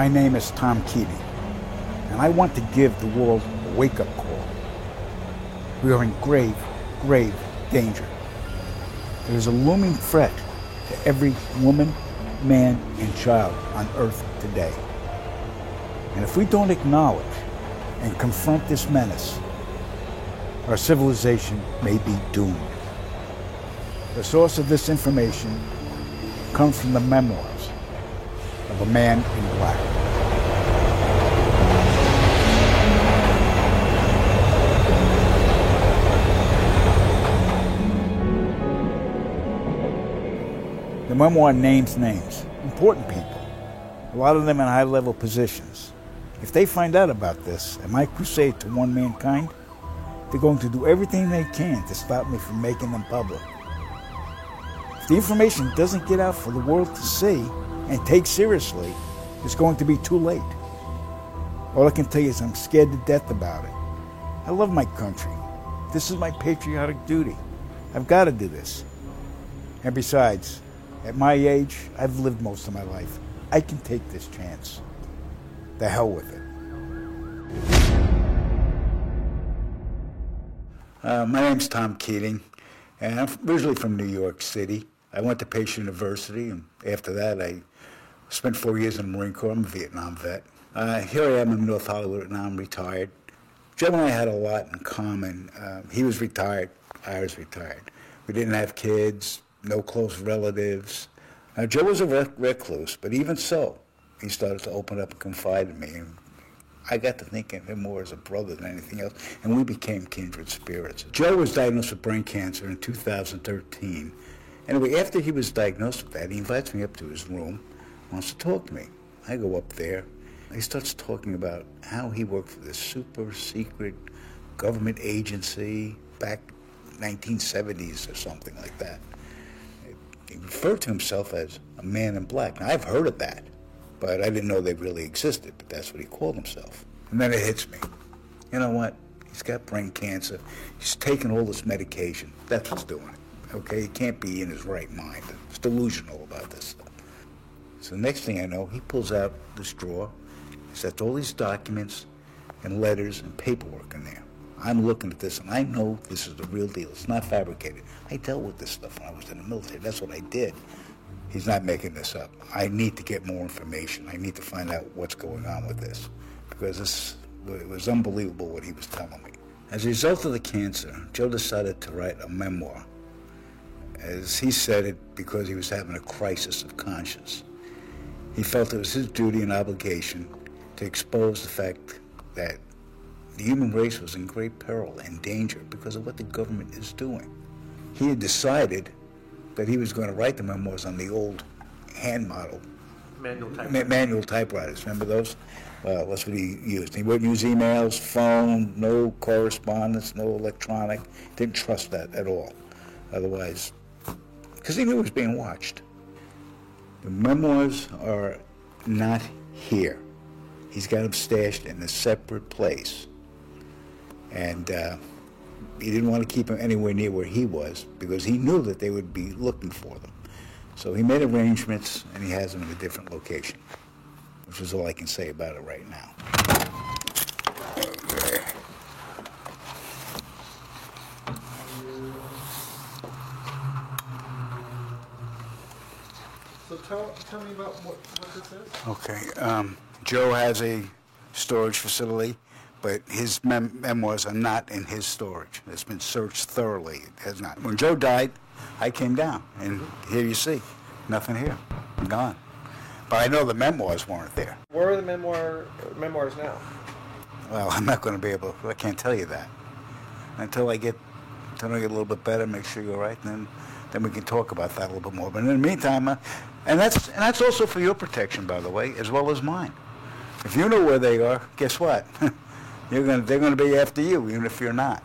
My name is Tom Keating, and I want to give the world a wake up call. We are in grave, grave danger. There is a looming threat to every woman, man, and child on earth today. And if we don't acknowledge and confront this menace, our civilization may be doomed. The source of this information comes from the memoirs of a man in black. Memoir names names, important people, a lot of them in high level positions. If they find out about this and my crusade to one mankind, they're going to do everything they can to stop me from making them public. If the information doesn't get out for the world to see and take seriously, it's going to be too late. All I can tell you is I'm scared to death about it. I love my country. This is my patriotic duty. I've got to do this. And besides, at my age, I've lived most of my life. I can take this chance. The hell with it. Uh, my name's Tom Keating, and I'm originally from New York City. I went to Pace University, and after that, I spent four years in the Marine Corps. I'm a Vietnam vet. Uh, here I am in North Hollywood, now I'm retired. Jim and I had a lot in common. Um, he was retired, I was retired. We didn't have kids, no close relatives. Now, Joe was a rec- recluse, but even so, he started to open up and confide in me. And I got to thinking of him more as a brother than anything else, and we became kindred spirits. Joe was diagnosed with brain cancer in 2013. Anyway, after he was diagnosed with that, he invites me up to his room, wants to talk to me. I go up there. He starts talking about how he worked for this super secret government agency back 1970s or something like that. Referred to himself as a man in black. Now, I've heard of that, but I didn't know they really existed, but that's what he called himself. And then it hits me. You know what? He's got brain cancer. He's taking all this medication. That's what's doing it. Okay? He can't be in his right mind. He's delusional about this stuff. So the next thing I know, he pulls out this drawer. He sets all these documents and letters and paperwork in there. I'm looking at this and I know this is the real deal. It's not fabricated. I dealt with this stuff when I was in the military. That's what I did. He's not making this up. I need to get more information. I need to find out what's going on with this because this it was unbelievable what he was telling me. As a result of the cancer, Joe decided to write a memoir. As he said it, because he was having a crisis of conscience. He felt it was his duty and obligation to expose the fact that the human race was in great peril and danger because of what the government is doing. He had decided that he was going to write the memoirs on the old hand model Manual type. ma- manual typewriters. Remember those? Uh, that's what he used. He wouldn't use emails, phone, no correspondence, no electronic. Didn't trust that at all. Otherwise, because he knew he was being watched. The memoirs are not here. He's got them stashed in a separate place. And uh, he didn't want to keep them anywhere near where he was because he knew that they would be looking for them. So he made arrangements and he has them in a different location, which is all I can say about it right now. Okay. So tell, tell me about what, what this is. Okay. Um, Joe has a storage facility, but his mem- memoirs are not in his storage. It's been searched thoroughly. It has not. When Joe died, I came down, and here you see, nothing here, gone. But I know the memoirs weren't there. Where are the memoir memoirs now? Well, I'm not going to be able. I can't tell you that until I get until I get a little bit better, make sure you're right, and then then we can talk about that a little bit more. But in the meantime, uh, and that's and that's also for your protection, by the way, as well as mine. If you know where they are, guess what? you're to they're going to be after you, even if you're not.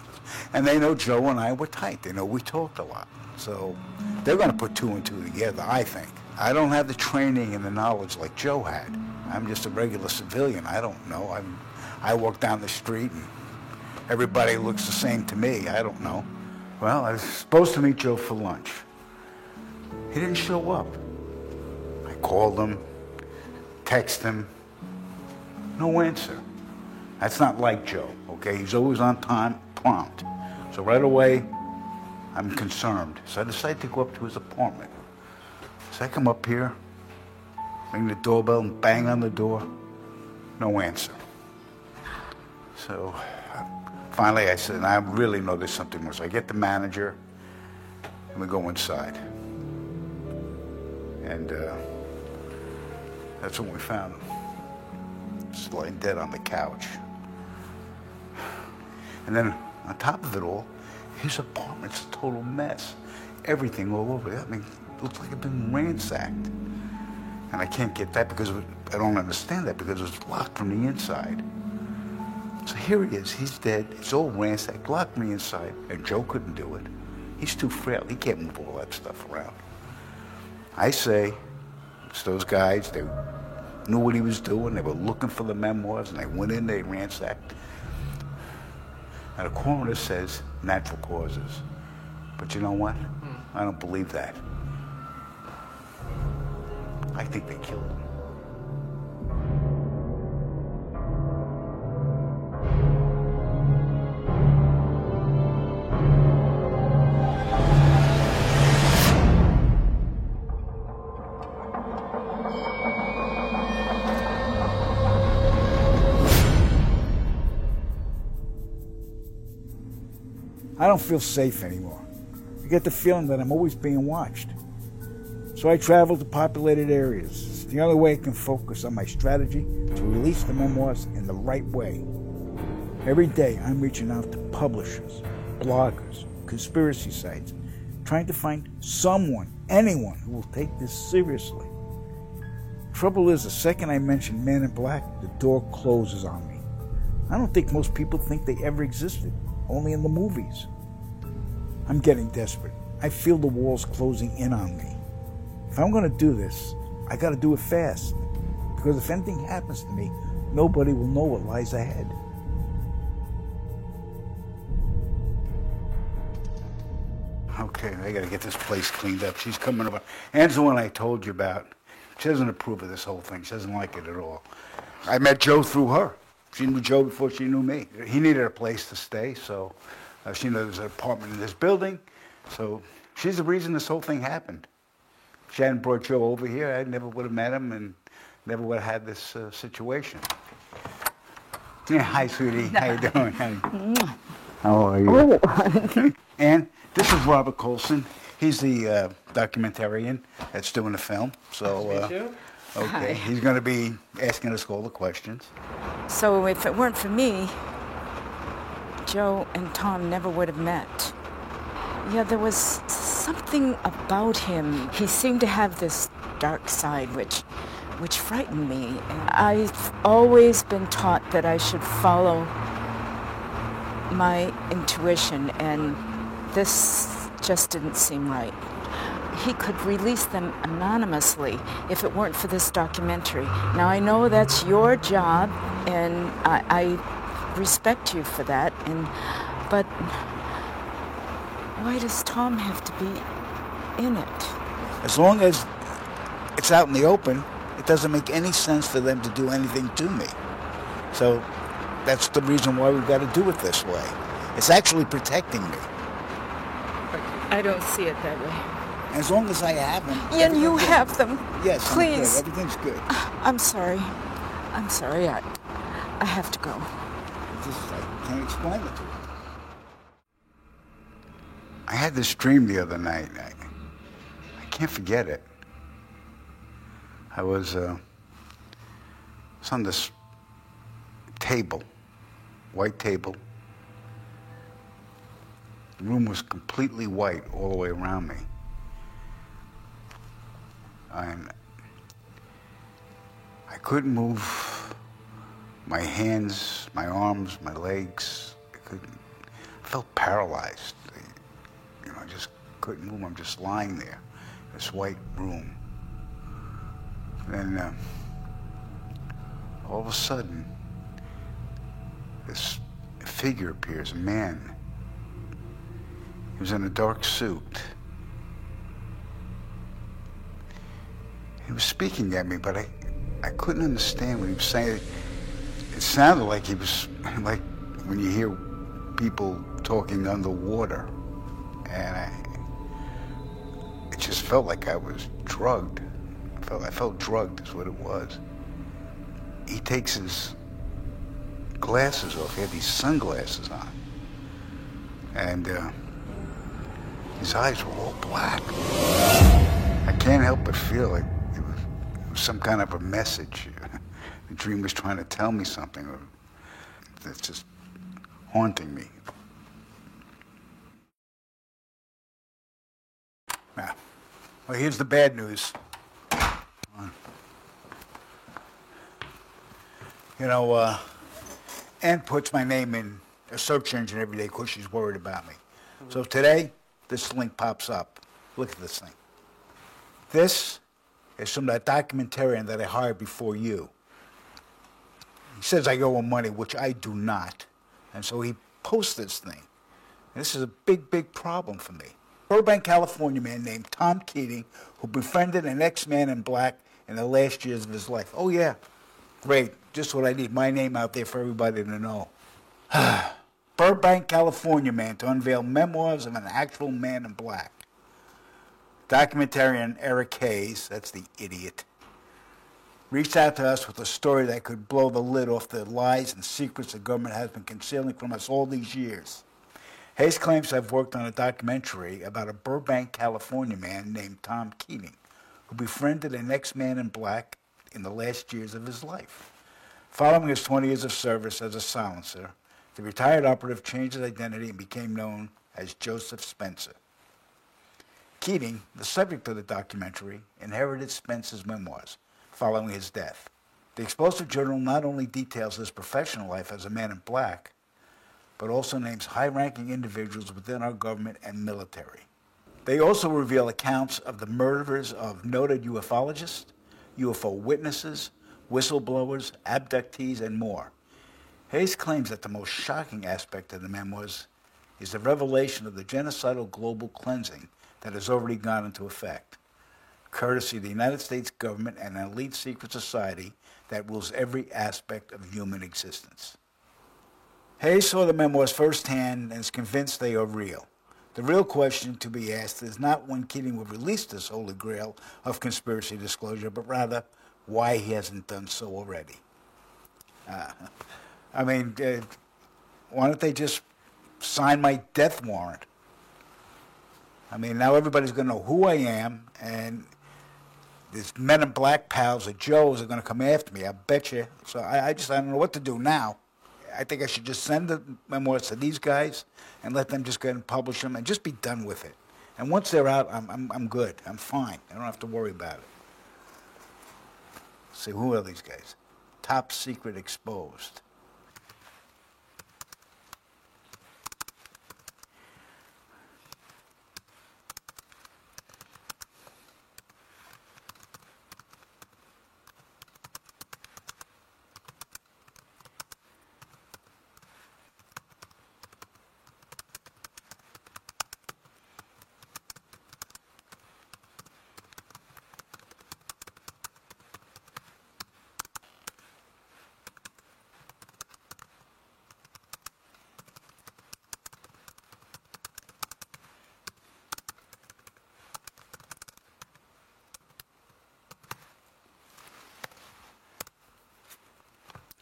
And they know Joe and I were tight. They know we talked a lot, so they're going to put two and two together. I think. I don't have the training and the knowledge like Joe had. I'm just a regular civilian. I don't know. I'm, I walk down the street and everybody looks the same to me. I don't know. Well, I was supposed to meet Joe for lunch. He didn't show up. I called him, texted him, No answer. That's not like Joe, okay? He's always on time, prompt. So right away, I'm concerned. So I decide to go up to his apartment. So I come up here, ring the doorbell, and bang on the door. No answer. So finally I said, I really know there's something more. So I get the manager, and we go inside. And uh, that's when we found him. Just lying dead on the couch. And then on top of it all, his apartment's a total mess. Everything all over. I mean, it looks like it's been ransacked. And I can't get that because I don't understand that because it was locked from the inside. So here he is. He's dead. It's all ransacked, locked from the inside. And Joe couldn't do it. He's too frail. He can't move all that stuff around. I say, it's those guys. They knew what he was doing. They were looking for the memoirs, and they went in. They ransacked. And the coroner says natural causes. But you know what? Hmm. I don't believe that. I think they killed him. Don't feel safe anymore. I get the feeling that I'm always being watched. So I travel to populated areas. It's the only way I can focus on my strategy to release the memoirs in the right way. Every day I'm reaching out to publishers, bloggers, conspiracy sites, trying to find someone, anyone who will take this seriously. Trouble is, the second I mention Man in Black, the door closes on me. I don't think most people think they ever existed, only in the movies. I'm getting desperate. I feel the walls closing in on me. If I'm going to do this, I got to do it fast. Because if anything happens to me, nobody will know what lies ahead. Okay, I got to get this place cleaned up. She's coming over. Anne's the one I told you about. She doesn't approve of this whole thing. She doesn't like it at all. I met Joe through her. She knew Joe before she knew me. He needed a place to stay, so uh, she knew there an apartment in this building. So she's the reason this whole thing happened. If she hadn't brought Joe over here, I never would have met him and never would have had this uh, situation. Yeah, hi, sweetie. How you doing? How are you? Oh, And this is Robert Colson. He's the uh, documentarian that's doing the film. So, uh, okay, Hi. he's going to be asking us all the questions. so if it weren't for me, Joe and Tom never would have met. Yeah, there was something about him. He seemed to have this dark side which which frightened me. I've always been taught that I should follow my intuition and this just didn't seem right. He could release them anonymously if it weren't for this documentary. Now I know that's your job and I, I respect you for that and but why does Tom have to be in it? As long as it's out in the open, it doesn't make any sense for them to do anything to me. So that's the reason why we've got to do it this way. It's actually protecting me. I don't see it that way. As long as I have them. And you good. have them. Yes, I'm good. Please. Everything's good. I'm sorry. I'm sorry. I, I have to go. Just, I can't explain it to you. I had this dream the other night. I, I can't forget it. I was, uh, was on this table, white table. The room was completely white all the way around me. And I couldn't move my hands, my arms, my legs. I couldn't. I felt paralyzed. You know, I just couldn't move. I'm just lying there, this white room. Then uh, all of a sudden, this figure appears, a man. He was in a dark suit. He was speaking at me, but I, I couldn't understand what he was saying. It sounded like he was like when you hear people talking underwater, and I, it just felt like I was drugged. I felt, I felt drugged is what it was. He takes his glasses off. He had these sunglasses on, and uh, his eyes were all black. I can't help but feel like it was, it was some kind of a message. The dream was trying to tell me something, that's just haunting me. Now, well, here's the bad news. You know, uh, Ann puts my name in a search engine every day because she's worried about me. So today, this link pops up. Look at this thing. This is from that documentarian that I hired before you. Says I owe him money, which I do not. And so he posts this thing. And this is a big, big problem for me. Burbank, California man named Tom Keating, who befriended an ex-man in black in the last years of his life. Oh, yeah. Great. Just what I need. My name out there for everybody to know. Burbank, California man to unveil memoirs of an actual man in black. Documentarian Eric Hayes, that's the idiot, reached out to us with a story that could blow the lid off the lies and secrets the government has been concealing from us all these years. Hayes claims to have worked on a documentary about a Burbank, California man named Tom Keating, who befriended an ex-man in black in the last years of his life. Following his 20 years of service as a silencer, the retired operative changed his identity and became known as Joseph Spencer. Keating, the subject of the documentary, inherited Spencer's memoirs following his death. The Explosive Journal not only details his professional life as a man in black, but also names high-ranking individuals within our government and military. They also reveal accounts of the murders of noted ufologists, UFO witnesses, whistleblowers, abductees, and more. Hayes claims that the most shocking aspect of the memoirs is the revelation of the genocidal global cleansing that has already gone into effect, courtesy of the United States government and an elite secret society that rules every aspect of human existence. Hayes saw the memoirs firsthand and is convinced they are real. The real question to be asked is not when Keating will release this holy grail of conspiracy disclosure, but rather why he hasn't done so already. Uh, I mean, uh, why don't they just sign my death warrant? I mean, now everybody's going to know who I am, and these men in black pals of Joe's are going to come after me. I bet you. So I, I just I don't know what to do now. I think I should just send the memoirs to these guys and let them just go ahead and publish them and just be done with it. And once they're out, I'm, I'm, I'm good. I'm fine. I don't have to worry about it. See, who are these guys? Top secret exposed.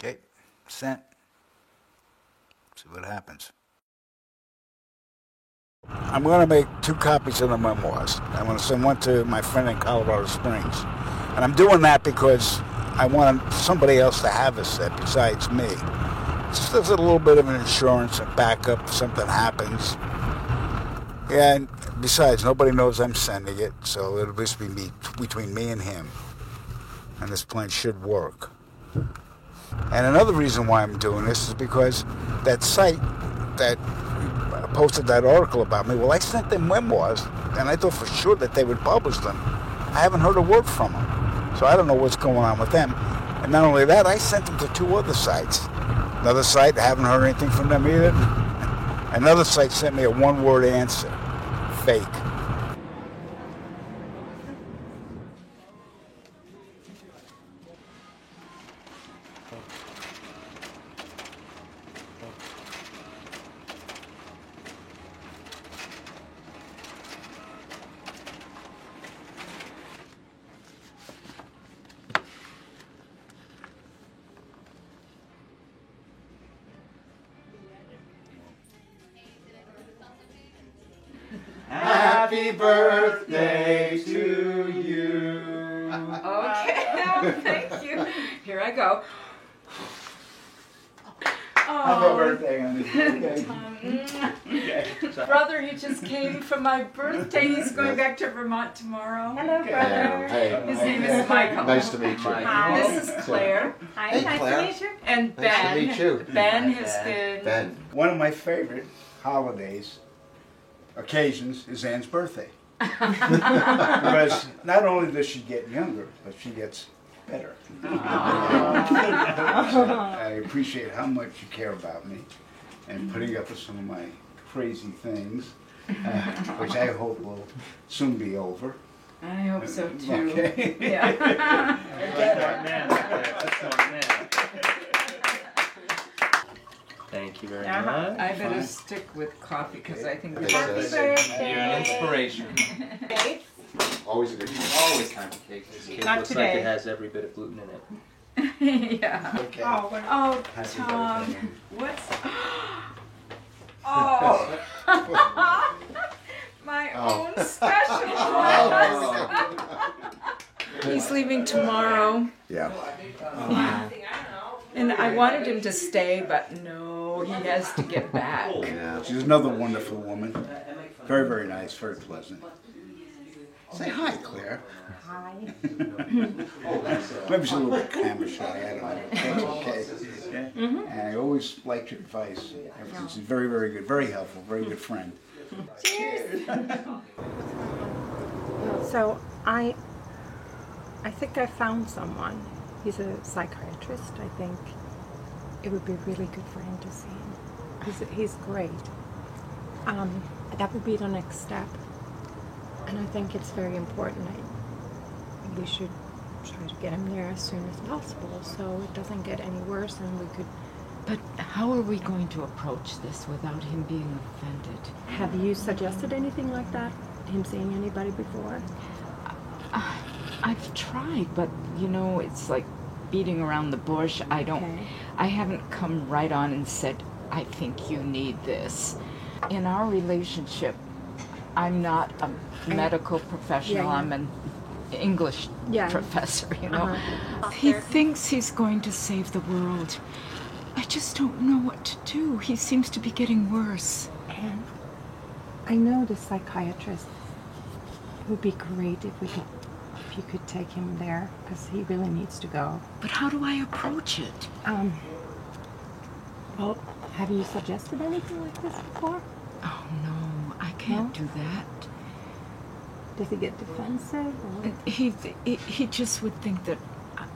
Okay, sent. See what happens. I'm going to make two copies of the memoirs. I'm going to send one to my friend in Colorado Springs. And I'm doing that because I want somebody else to have a set besides me. Just a little bit of an insurance and backup if something happens. Yeah, and besides, nobody knows I'm sending it, so it'll just be me, between me and him. And this plan should work. And another reason why I'm doing this is because that site that posted that article about me, well, I sent them memoirs, and I thought for sure that they would publish them. I haven't heard a word from them. So I don't know what's going on with them. And not only that, I sent them to two other sites. Another site, I haven't heard anything from them either. Another site sent me a one-word answer. Fake. Birthday to you. Okay, thank you. Here I go. Happy Oh, birthday, honey. Okay. brother, he just came for my birthday. He's going back to Vermont tomorrow. Hello, Yeah, brother. hey, His name is Michael. nice to meet you. Hi. This is Claire Hi, Hey, nice Claire. to meet you. and Nice to meet you. Ben has been. Ben. One of my favorite holidays, occasions, is Ann's birthday. Because not only does she get younger, but she gets better. I appreciate how much you care about me and putting up with some of my crazy things, uh, which I hope will soon be over. I hope so too. Okay. Yeah. Thank you very Uh-huh. much. I better stick with coffee because I think. Thanks, Happy birthday. You're an inspiration. Always a good time. Always time for cake. This cake Not looks like it has every bit of gluten in it. yeah. Okay. Oh, what Oh, Happy Tom, birthday. what's? Oh, my Oh. own special one. He's leaving tomorrow, Yeah. And I wanted him to stay, but no, he has to get back. Oh, yeah. She's another wonderful woman. Very, very nice, very pleasant. Say hi, Claire. Hi. Maybe she's a little bit camera shy, I don't know. That's okay. Yeah. And I always liked your advice. Everything. She's very, very good, very helpful, very good friend. Cheers. So I, I think I found someone. He's a psychiatrist. I think it would be really good for him to see him. He's he's great. Um, that would be the next step, and I think it's very important. I, we should try to get him there as soon as possible, so it doesn't get any worse, and we could. But how are we going to approach this without him being offended? Have you suggested anything like that? Him seeing anybody before? I've tried, but you know, it's like beating around the bush. I don't. Okay. I haven't come right on and said, "I think you need this." In our relationship, I'm not a medical professional. yeah. I'm an English Yeah. professor. You know, Uh-huh. he thinks he's going to save the world. I just don't know what to do. He seems to be getting worse. And I know the psychiatrist. It would be great if we could, if you could take him there, because he really needs to go. But how do I approach it? Um. Well, have you suggested anything like this before? Oh no, I can't No? do that. Does he get defensive? Or? He, he he just would think that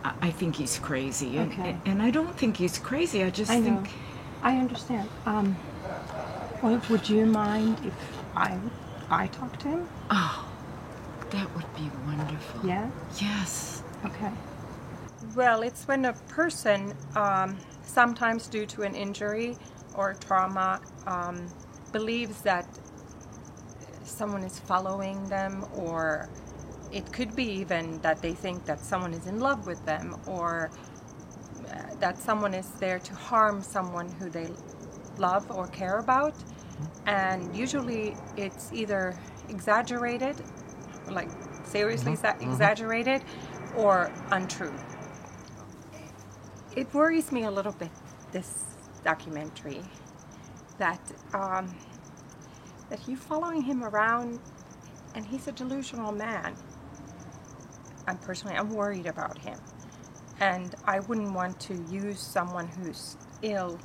I, I think he's crazy, and, Okay. and I don't think he's crazy. I just I know. think I understand. Um. Well, would you mind if I I talk to him? oh, that would be wonderful. Yeah. Yes. Okay. Well, it's when a person, um, sometimes due to an injury or trauma, um, believes that someone is following them, or it could be even that they think that someone is in love with them, or uh, that someone is there to harm someone who they love or care about. And usually it's either exaggerated, like seriously exa- exaggerated, or untrue. It worries me a little bit, this documentary, that um, that you following him around, and he's a delusional man. I'm personally, I'm worried about him, and I wouldn't want to use someone who's ill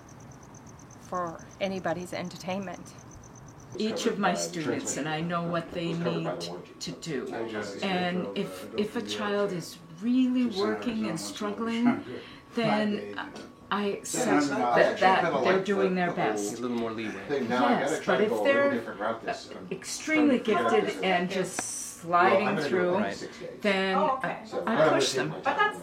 for anybody's entertainment. Each of my students, and I know what they need to do. And if if a child is really working and struggling, then I accept that, that they're doing their A best. little more leeway. I Yes, gotta try but if they're little different route um, Extremely gifted and just sliding gonna do it through, in six days. then Oh, I, I push them. But that's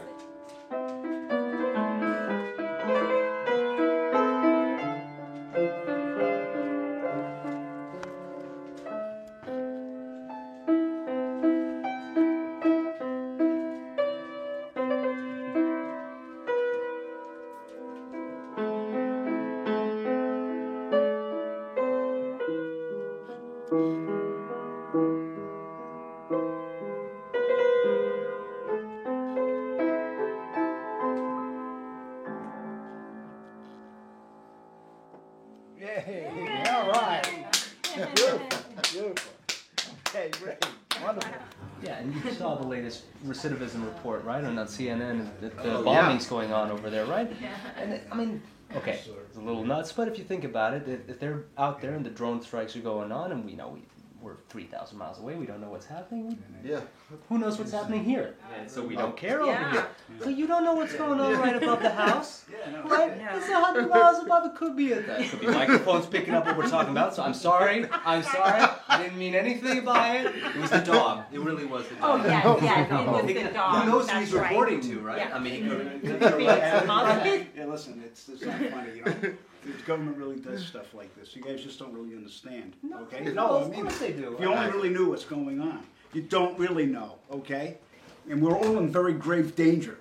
report, right, on, that CNN, the, the Oh, bombings yeah. going on over there, right? Yeah. And it- I mean, okay, it's a little nuts, but if you think about it, if, if they're out there and the drone strikes are going on, and we know we, we're 3,000 miles away, we don't know what's happening. Yeah. Who knows what's happening here? And so we don't care over here. Yeah. here. So you don't know what's going on right above the house, Yeah, no. right? It's a hundred miles above. It could be a it could be microphones picking up what we're talking about. So I'm sorry. I'm sorry. I didn't mean anything by it. It was the dog. It really was the dog. Oh dog. yeah, oh, yeah, it was He- the dog. Who knows who that's he's right. reporting to, right? Yeah. I mean, he could. It's positive. Yeah, listen, it's, it's not funny, you know, the government really does stuff like this, you guys just don't really understand, okay? no, No, I of mean, course they do. if you only really knew what's going on, you don't really know, okay? And we're all in very grave danger.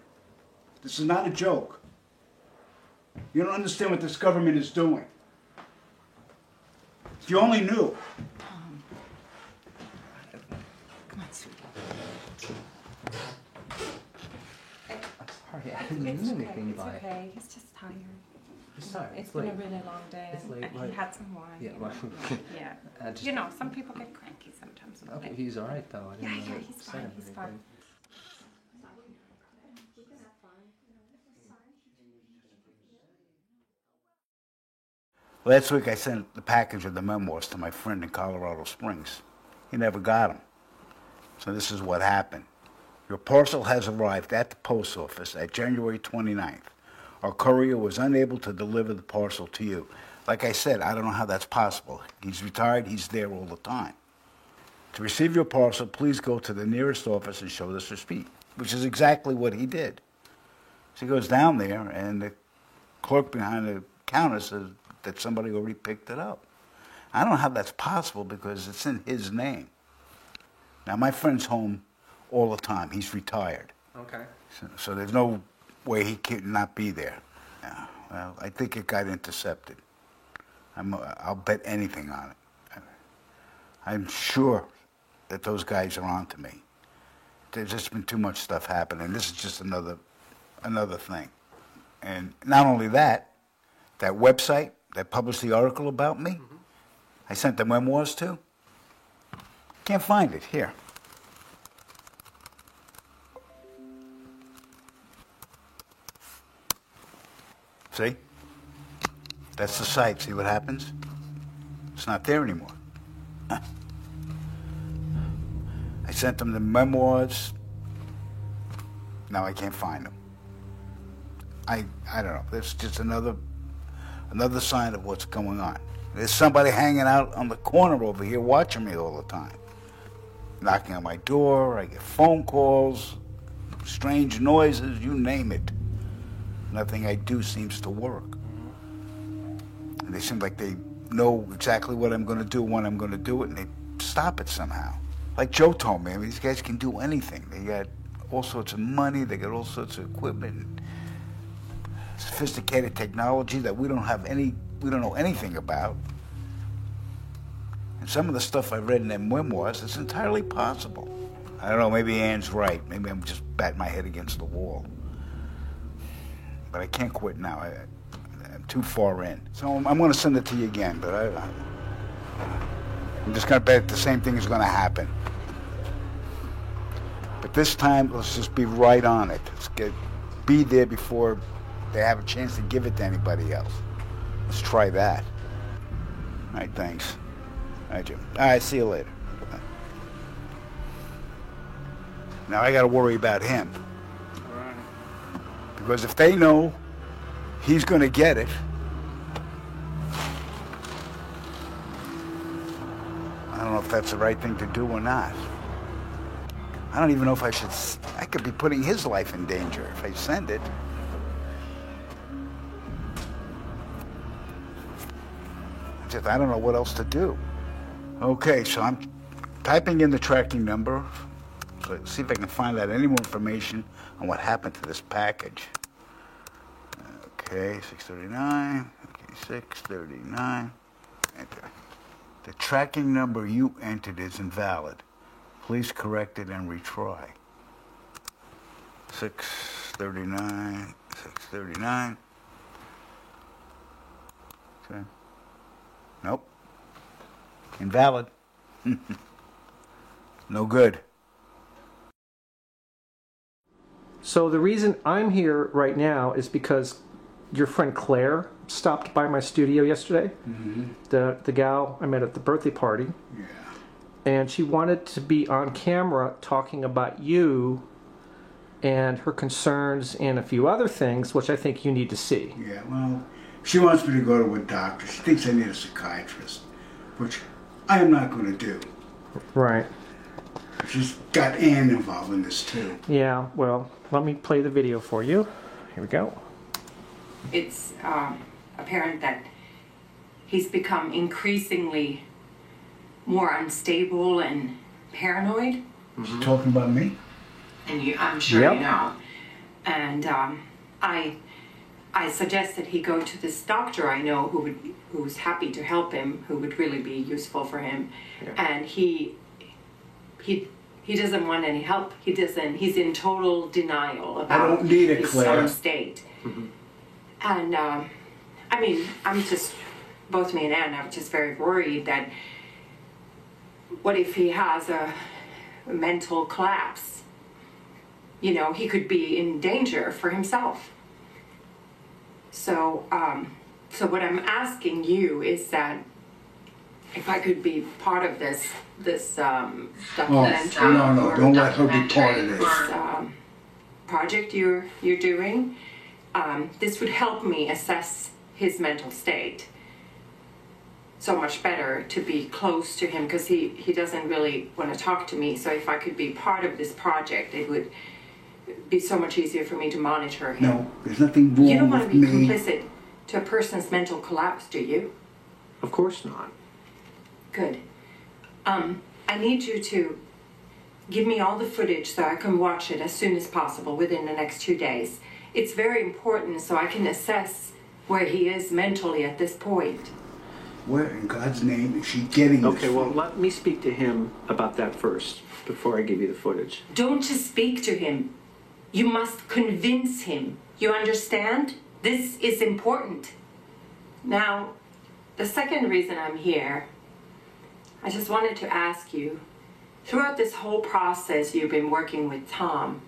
This is not a joke. You don't understand what this government is doing. If you only knew. Come on, sweetie. Sorry, I didn't It's mean okay. anything It's by it. okay. He's just tired. It's sorry. It's It's been late. a really long day, It's late, and right. he had some wine. Yeah, you well, know. yeah. I just- You know, some people get cranky sometimes. with Okay, it. he's all right though. I didn't Yeah, know yeah, it he's said fine, he's fine. Last week I sent the package of the memoirs to my friend in Colorado Springs. He never got them. So this is what happened. Your parcel has arrived at the post office at January 29th. Our courier was unable to deliver the parcel to you. Like I said, I don't know how that's possible. He's retired, he's there all the time. To receive your parcel, please go to the nearest office and show this receipt, which is exactly what he did. So he goes down there, and the clerk behind the counter says that somebody already picked it up. I don't know how that's possible because it's in his name. Now, my friend's home all the time. He's retired. Okay. So, so there's no way he could not be there. Yeah, well, I think it got intercepted. I'm, uh, I'll bet anything on it. I'm sure that those guys are on to me. There's just been too much stuff happening. This is just another, another thing. And not only that, that website that published the article about me, I sent the memoirs to. Can't find it here. See? That's the site. See what happens? It's not there anymore. I sent them the memoirs. Now I can't find them. I I don't know. That's just another another sign of what's going on. There's somebody hanging out on the corner over here watching me all the time. Knocking on my door, I get phone calls, strange noises, you name it. Nothing I do seems to work. And they seem like they know exactly what I'm going to do, when I'm going to do it, and they stop it somehow. Like Joe told me, I mean, these guys can do anything. They got all sorts of money, they got all sorts of equipment, sophisticated technology that we don't have any, we don't know anything about. And some of the stuff I've read in their memoirs, it's entirely possible. I don't know, maybe Anne's right. Maybe I'm just batting my head against the wall. But I can't quit now. I, I'm too far in. So I'm, I'm going to send it to you again, but I, I'm just going to bet the same thing is going to happen. But this time, let's just be right on it. Let's get, be there before they have a chance to give it to anybody else. Let's try that. All right, thanks. All right, Jim. All right, see you later. Now I got to worry about him. Because if they know he's going to get it, I don't know if that's the right thing to do or not. I don't even know if I should. I could be putting his life in danger if I send it. Just I don't know what else to do. Okay, so I'm typing in the tracking number. So see if I can find out any more information on what happened to this package. Okay, 639. Okay, 639. Enter. The tracking number you entered is invalid. Please correct it and retry. 639, 639. Okay. Nope. Invalid. no good. So the reason I'm here right now is because your friend Claire stopped by my studio yesterday. Mm-hmm. The the gal I met at the birthday party, Yeah. and she wanted to be on camera talking about you and her concerns and a few other things, which I think you need to see. Yeah, well, she wants me to go to a doctor. She thinks I need a psychiatrist, which I am not going to do. Right. She's got Ann involved in this too. Yeah. Well, let me play the video for you. Here we go. it's um, apparent that he's become increasingly more unstable and paranoid, She's talking about me? and you, I'm sure Yep. you know. And um, I, I suggested he go to this doctor I know who would, who's happy to help him, who would really be useful for him, and he, he. He doesn't want any help. He doesn't. He's in total denial about I don't need it, his Claire. son's state. And um, I mean, I'm just, both me and Anne are just very worried that what if he has a mental collapse? You know, he could be in danger for himself. So, um, so what I'm asking you is that if I could be part of this this um, Oh, no, no, or don't let her be part of this this. um, project you're you're doing, um, this would help me assess his mental state. So much better to be close to him because he he doesn't really want to talk to me. So if I could be part of this project, it would be so much easier for me to monitor him. No, there's nothing wrong with me. You don't want to be me. complicit to a person's mental collapse, do you? Of course not. Good. Um, I need you to give me all the footage so I can watch it as soon as possible within the next two days. It's very important so I can assess where he is mentally at this point. Where in God's name is she getting this Okay. Well, let me speak to him about that first before I give you the footage. Don't just speak to him. You must convince him. You understand? This is important. Now, the second reason I'm here, I just wanted to ask you throughout this whole process you've been working with Tom,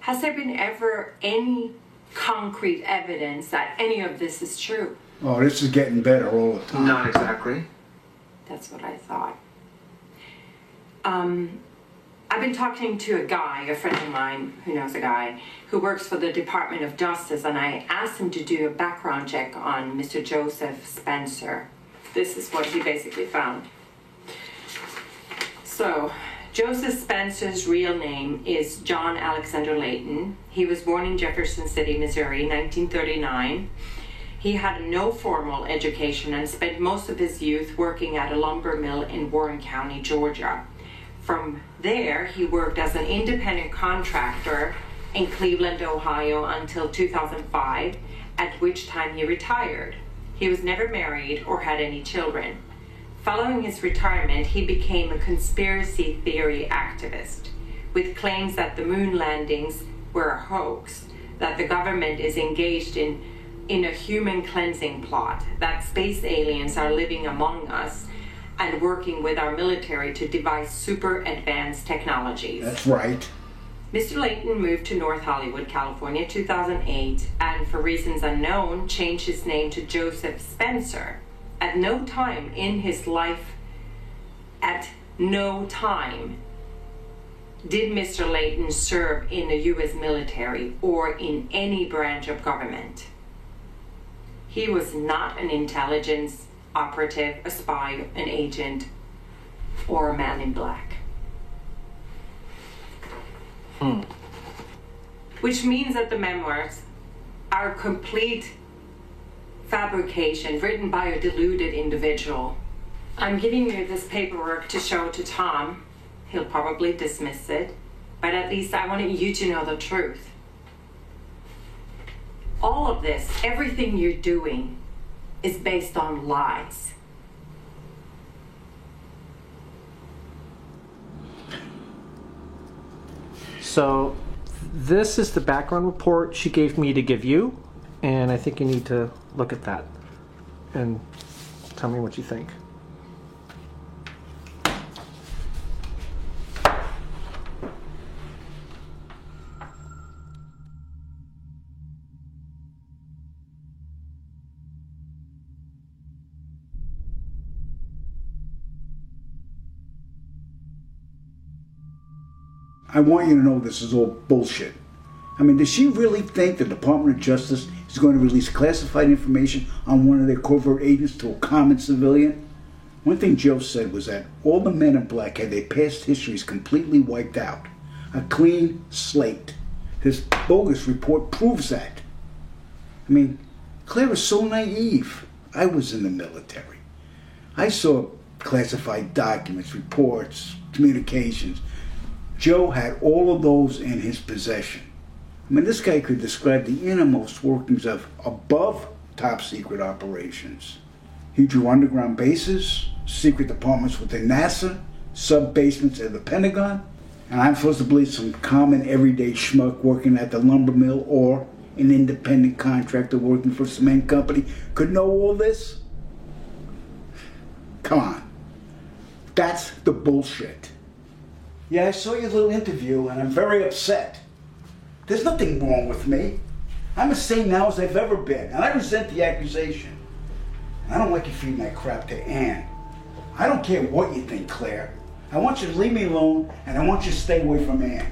has there been ever any concrete evidence that any of this is true? Oh, this is getting better all the time. Not exactly. That's what I thought. Um, I've been talking to a guy, a friend of mine who knows a guy, who works for the Department of Justice, and I asked him to do a background check on Mr. Joseph Spencer. This is what he basically found. So, Joseph Spencer's real name is John Alexander Layton. He was born in Jefferson City, Missouri, 1939. He had no formal education and spent most of his youth working at a lumber mill in Warren County, Georgia. From there, he worked as an independent contractor in Cleveland, Ohio until 2005, at which time he retired. He was never married or had any children. Following his retirement, he became a conspiracy theory activist with claims that the moon landings were a hoax, that the government is engaged in, in a human cleansing plot, that space aliens are living among us and working with our military to devise super advanced technologies. That's right. Mr. Layton moved to North Hollywood, California, 2008, and for reasons unknown, changed his name to Joseph Spencer. At no time in his life, at no time, did Mr. Layton serve in the U.S. military or in any branch of government. He was not an intelligence operative, a spy, an agent, or a man in black. Hmm. Which means that the memoirs are complete fabrication written by a deluded individual. I'm giving you this paperwork to show to Tom. He'll probably dismiss it, but at least I wanted you to know the truth. All of this, everything you're doing, is based on lies. So, this is the background report she gave me to give you, and I think you need to look at that and tell me what you think. I want you to know this is all bullshit. I mean, does she really think the Department of Justice is going to release classified information on one of their covert agents to a common civilian? One thing Joe said was that all the men in black had their past histories completely wiped out. A clean slate. This bogus report proves that. I mean, Claire is so naive. I was in the military. I saw classified documents, reports, communications. Joe had all of those in his possession. I mean, this guy could describe the innermost workings of above top secret operations. He drew underground bases, secret departments within NASA, sub basements at the Pentagon, and I'm supposed to believe some common everyday schmuck working at the lumber mill or an independent contractor working for a cement company could know all this? Come on. That's the bullshit. Yeah, I saw your little interview and I'm very upset. There's nothing wrong with me. I'm as sane now as I've ever been, and I resent the accusation. I don't like you feeding that crap to Anne. I don't care what you think, Claire. I want you to leave me alone, and I want you to stay away from Anne.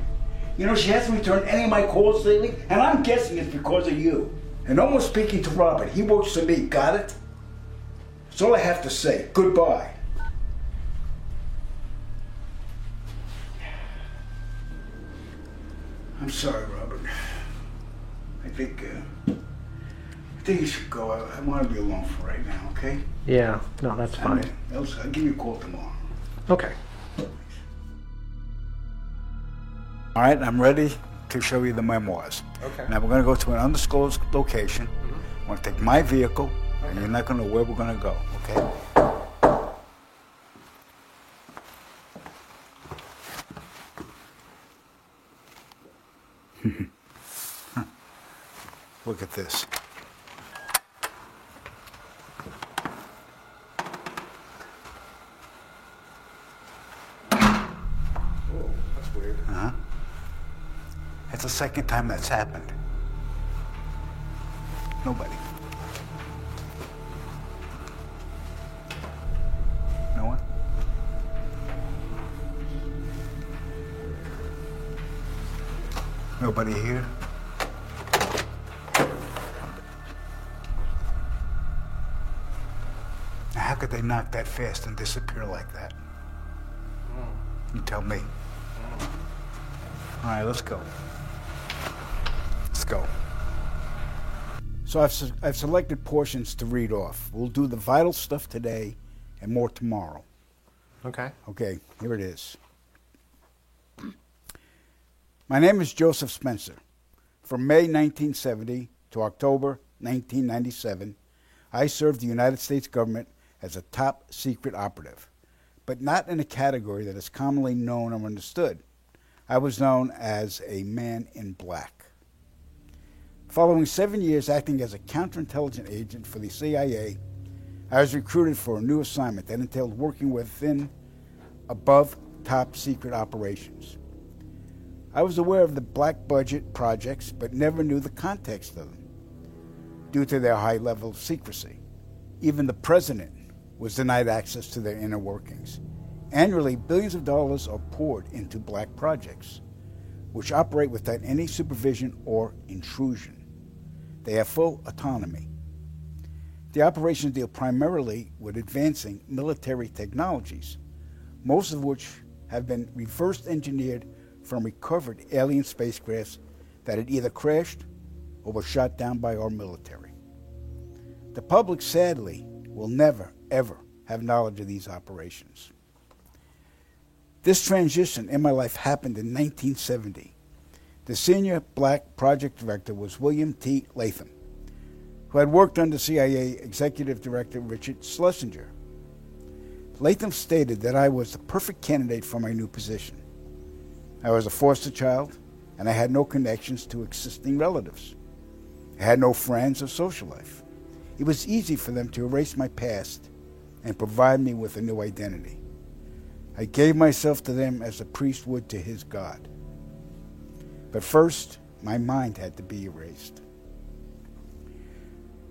You know, she hasn't returned any of my calls lately, and I'm guessing it's because of you. And more speaking to Robert. He works for me. Got it? That's all I have to say. Goodbye. I'm sorry, Robert. I think, uh, I think you should go. I, I want to be alone for right now, okay? Yeah, no, that's I fine. I'll, I'll give you a call tomorrow. Okay. All right, I'm ready to show you the memoirs. Okay. Now we're going to go to an undisclosed location. I'm going to take my vehicle, and you're not going to know where we're going to go. Okay? Look at this. That's weird. Uh-huh. It's the second time that's happened. Nobody. No one? Nobody here? How could they knock that fast and disappear like that? You tell me. All right, let's go. Let's go. So I've, I've selected portions to read off. We'll do the vital stuff today and more tomorrow. Okay. Okay, here it is. My name is Joseph Spencer. From May 1970 to October 1997, I served the United States government as a top secret operative, but not in a category that is commonly known or understood. I was known as a man in black. Following seven years acting as a counterintelligence agent for the CIA, I was recruited for a new assignment that entailed working within above top secret operations. I was aware of the black budget projects, but never knew the context of them due to their high level of secrecy. Even the president was denied access to their inner workings. Annually, billions of dollars are poured into black projects, which operate without any supervision or intrusion. They have full autonomy. The operations deal primarily with advancing military technologies, most of which have been reverse engineered from recovered alien spacecrafts that had either crashed or were shot down by our military. The public, sadly, will never, ever have knowledge of these operations. This transition in my life happened in 1970. The senior black project director was William T. Latham, who had worked under CIA Executive Director Richard Schlesinger. Latham stated that I was the perfect candidate for my new position. I was a foster child, and I had no connections to existing relatives. I had no friends or social life. It was easy for them to erase my past and provide me with a new identity. I gave myself to them as a priest would to his God. But first, my mind had to be erased.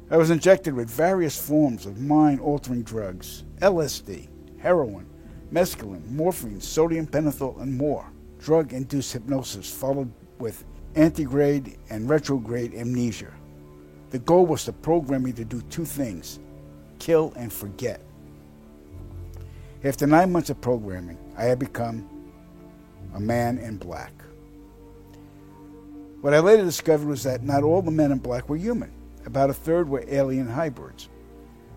I was injected with various forms of mind altering drugs LSD, heroin, mescaline, morphine, sodium pentothal, and more. drug induced hypnosis followed with antegrade and retrograde amnesia. The goal was to program me to do two things kill and forget. After nine months of programming, I had become a man in black. What I later discovered was that not all the men in black were human. About a third were alien hybrids.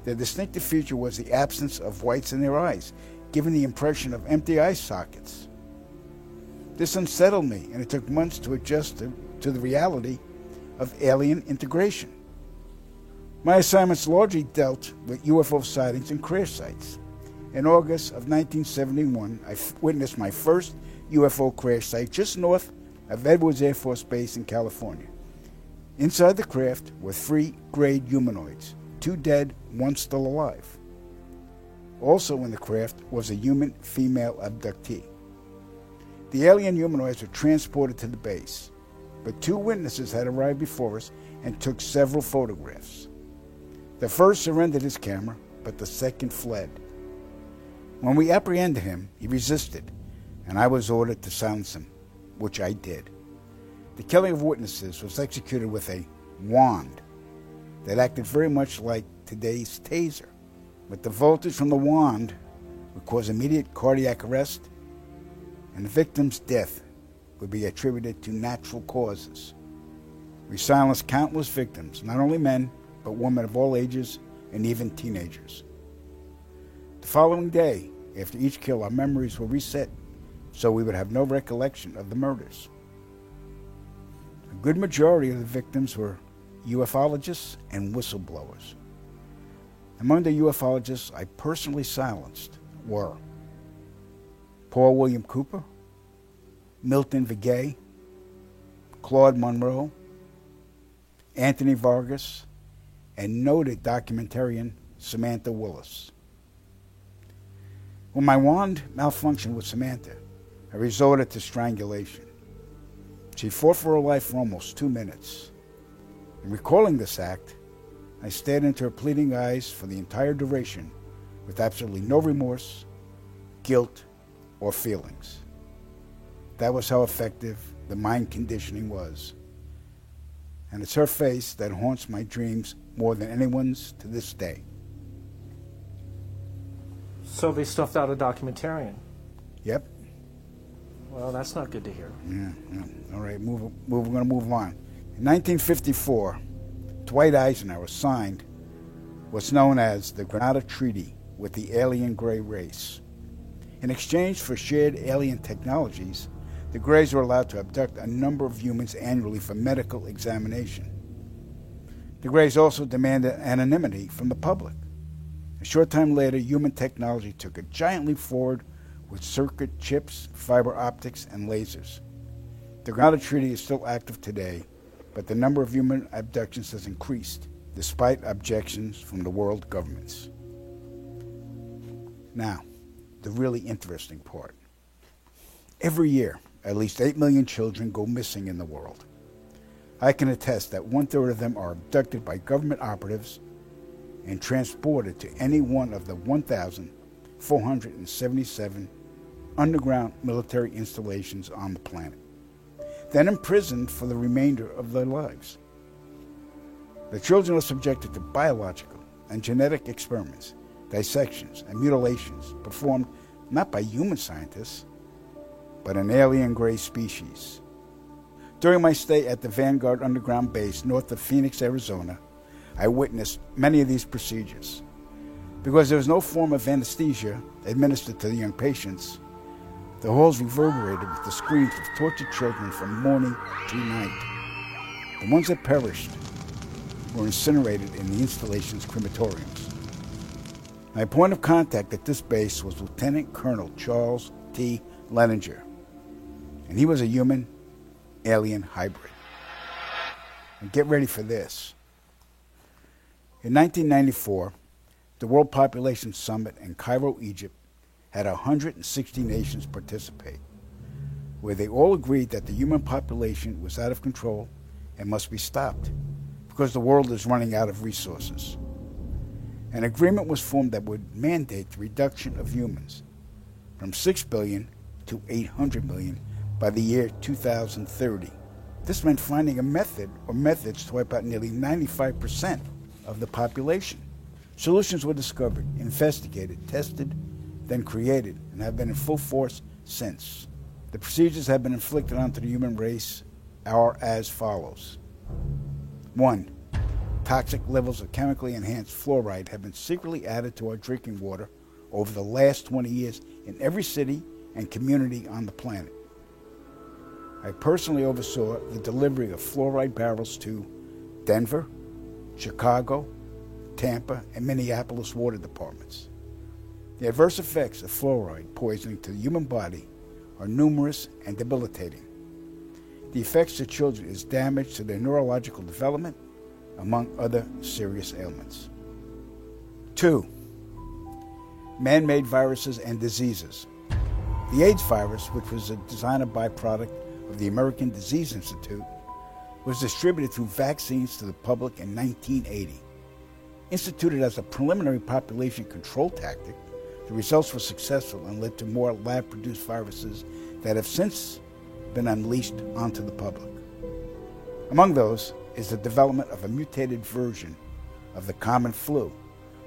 Their distinctive feature was the absence of whites in their eyes, giving the impression of empty eye sockets. This unsettled me, and it took months to adjust to, to the reality of alien integration. My assignments largely dealt with UFO sightings and crash sites. In August of 1971, I f- witnessed my first UFO crash site just north of Edwards Air Force Base in California. Inside the craft were three grayed humanoids, two dead, one still alive. Also in the craft was a human female abductee. The alien humanoids were transported to the base, but two witnesses had arrived before us and took several photographs. The first surrendered his camera, but the second fled. When we apprehended him, he resisted, and I was ordered to silence him, which I did. The killing of witnesses was executed with a wand that acted very much like today's taser. But the voltage from the wand would cause immediate cardiac arrest, and the victim's death would be attributed to natural causes. We silenced countless victims, not only men, but women of all ages and even teenagers. The following day, after each kill, our memories were reset so we would have no recollection of the murders. A good majority of the victims were ufologists and whistleblowers. Among the ufologists I personally silenced were Paul William Cooper, Milton Vigay, Claude Monroe, Anthony Vargas, and noted documentarian Samantha Willis. When my wand malfunctioned with Samantha, I resorted to strangulation. She fought for her life for almost two minutes. In recalling this act, I stared into her pleading eyes for the entire duration with absolutely no remorse, guilt, or feelings. That was how effective the mind conditioning was. And it's her face that haunts my dreams more than anyone's to this day. So they stuffed out a documentarian. Yep. Well, that's not good to hear. Yeah, yeah. All right, move, move, we're going to move on. In 1954, Dwight Eisenhower signed what's known as the Granada Treaty with the alien gray race. In exchange for shared alien technologies, the Greys were allowed to abduct a number of humans annually for medical examination. The Greys also demanded anonymity from the public. A short time later, human technology took a giant leap forward with circuit chips, fiber optics, and lasers. The Granada Treaty is still active today, but the number of human abductions has increased, despite objections from the world governments. Now, the really interesting part. Every year, at least 8 million children go missing in the world. I can attest that one third of them are abducted by government operatives and transported to any one of the 1,477 underground military installations on the planet, then imprisoned for the remainder of their lives. The children are subjected to biological and genetic experiments, dissections, and mutilations performed not by human scientists, but an alien gray species. During my stay at the Vanguard Underground Base north of Phoenix, Arizona, I witnessed many of these procedures. Because there was no form of anesthesia administered to the young patients, the halls reverberated with the screams of tortured children from morning to night. The ones that perished were incinerated in the installation's crematoriums. My point of contact at this base was Lieutenant Colonel Charles T. Leninger, and he was a human alien hybrid. And get ready for this. In 1994, the World Population Summit in Cairo, Egypt, had 160 nations participate, where they all agreed that the human population was out of control and must be stopped because the world is running out of resources. An agreement was formed that would mandate the reduction of humans from 6 billion to 800 million by the year 2030. This meant finding a method or methods to wipe out nearly 95% of the population. Solutions were discovered, investigated, tested, then created, and have been in full force since. The procedures have been inflicted onto the human race are as follows 1. Toxic levels of chemically enhanced fluoride have been secretly added to our drinking water over the last 20 years in every city and community on the planet. I personally oversaw the delivery of fluoride barrels to Denver, Chicago, Tampa, and Minneapolis water departments. The adverse effects of fluoride poisoning to the human body are numerous and debilitating. The effects to children is damage to their neurological development, among other serious ailments. Two, man made viruses and diseases. The AIDS virus, which was a designer byproduct of the American Disease Institute, was distributed through vaccines to the public in 1980. Instituted as a preliminary population control tactic, the results were successful and led to more lab produced viruses that have since been unleashed onto the public. Among those is the development of a mutated version of the common flu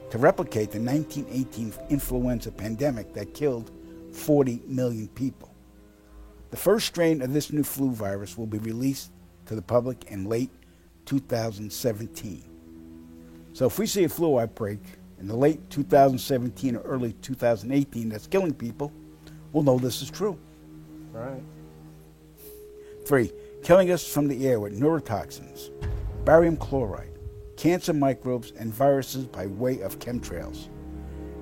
to replicate the 1918 influenza pandemic that killed 40 million people. The first strain of this new flu virus will be released to the public in late 2017. So if we see a flu outbreak in the late 2017 or early 2018 that's killing people, we'll know this is true. Right. Three, killing us from the air with neurotoxins, barium chloride, cancer microbes, and viruses by way of chemtrails.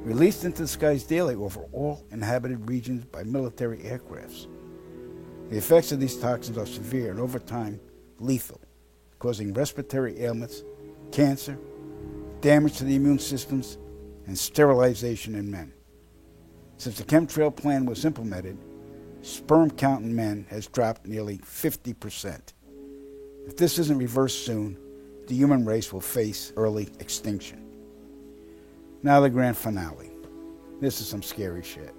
Released into the skies daily over all inhabited regions by military aircrafts. The effects of these toxins are severe and over time lethal, causing respiratory ailments, cancer, damage to the immune systems, and sterilization in men. Since the chemtrail plan was implemented, sperm count in men has dropped nearly 50%. If this isn't reversed soon, the human race will face early extinction. Now, the grand finale. This is some scary shit.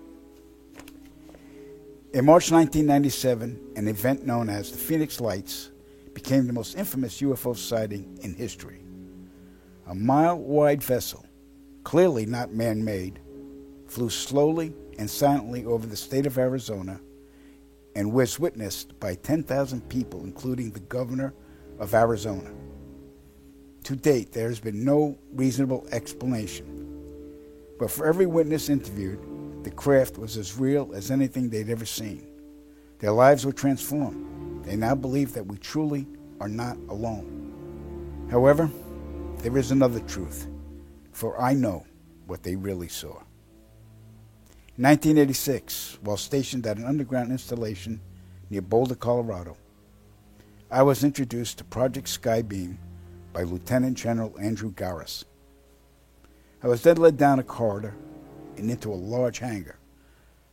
In March 1997, an event known as the Phoenix Lights became the most infamous UFO sighting in history. A mile wide vessel, clearly not man made, flew slowly and silently over the state of Arizona and was witnessed by 10,000 people, including the governor of Arizona. To date, there has been no reasonable explanation. But for every witness interviewed, the craft was as real as anything they'd ever seen. Their lives were transformed. They now believe that we truly are not alone. However, there is another truth, for I know what they really saw. In 1986, while stationed at an underground installation near Boulder, Colorado, I was introduced to Project Skybeam by Lieutenant General Andrew Garris. I was then led down a corridor and into a large hangar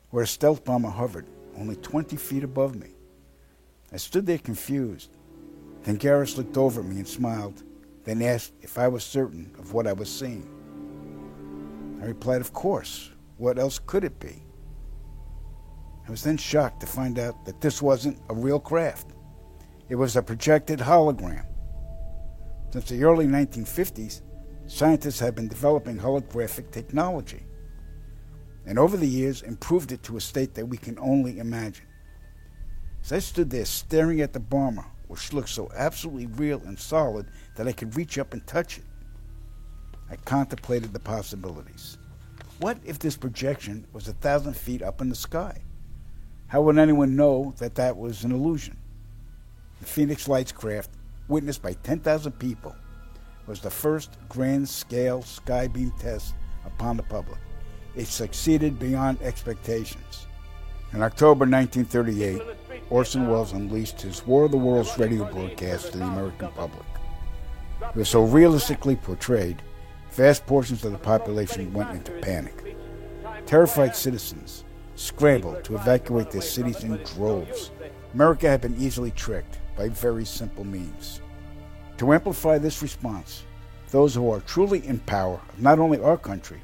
where a stealth bomber hovered only 20 feet above me. I stood there confused. Then Garris looked over at me and smiled, then asked if I was certain of what I was seeing. I replied, Of course. What else could it be? I was then shocked to find out that this wasn't a real craft. It was a projected hologram. Since the early 1950s, scientists have been developing holographic technology, and over the years improved it to a state that we can only imagine. As I stood there staring at the bomber, which looked so absolutely real and solid that I could reach up and touch it, I contemplated the possibilities. What if this projection was a thousand feet up in the sky? How would anyone know that that was an illusion? The Phoenix Lights craft, witnessed by 10,000 people, was the first grand scale skybeam test upon the public. It succeeded beyond expectations. In October 1938, Orson Welles unleashed his War of the Worlds radio broadcast to the American public. It was so realistically portrayed Vast portions of the population went into panic. Terrified citizens scrambled to evacuate their cities in droves. America had been easily tricked by very simple means. To amplify this response, those who are truly in power of not only our country,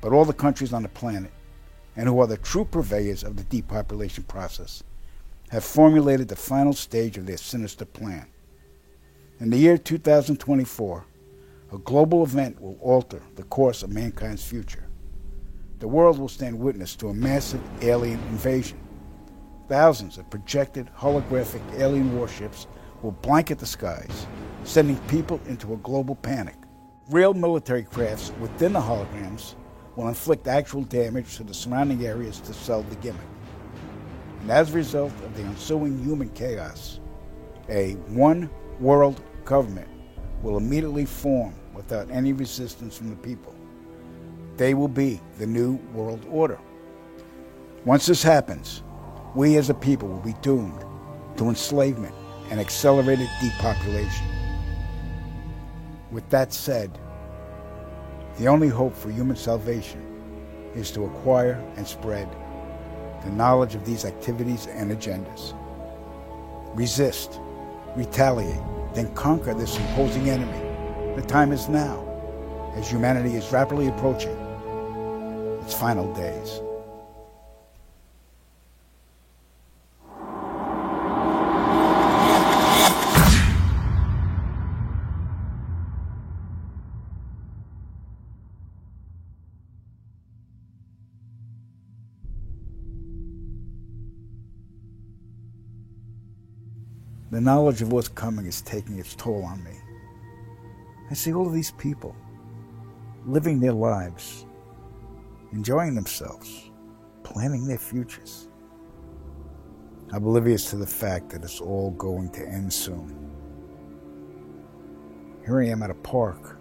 but all the countries on the planet, and who are the true purveyors of the depopulation process, have formulated the final stage of their sinister plan. In the year 2024, a global event will alter the course of mankind's future. The world will stand witness to a massive alien invasion. Thousands of projected holographic alien warships will blanket the skies, sending people into a global panic. Real military crafts within the holograms will inflict actual damage to the surrounding areas to sell the gimmick. And as a result of the ensuing human chaos, a one world government will immediately form without any resistance from the people. They will be the new world order. Once this happens, we as a people will be doomed to enslavement and accelerated depopulation. With that said, the only hope for human salvation is to acquire and spread the knowledge of these activities and agendas. Resist, retaliate, then conquer this imposing enemy. The time is now, as humanity is rapidly approaching its final days. The knowledge of what's coming is taking its toll on me. I see all of these people living their lives, enjoying themselves, planning their futures. Oblivious to the fact that it's all going to end soon. Here I am at a park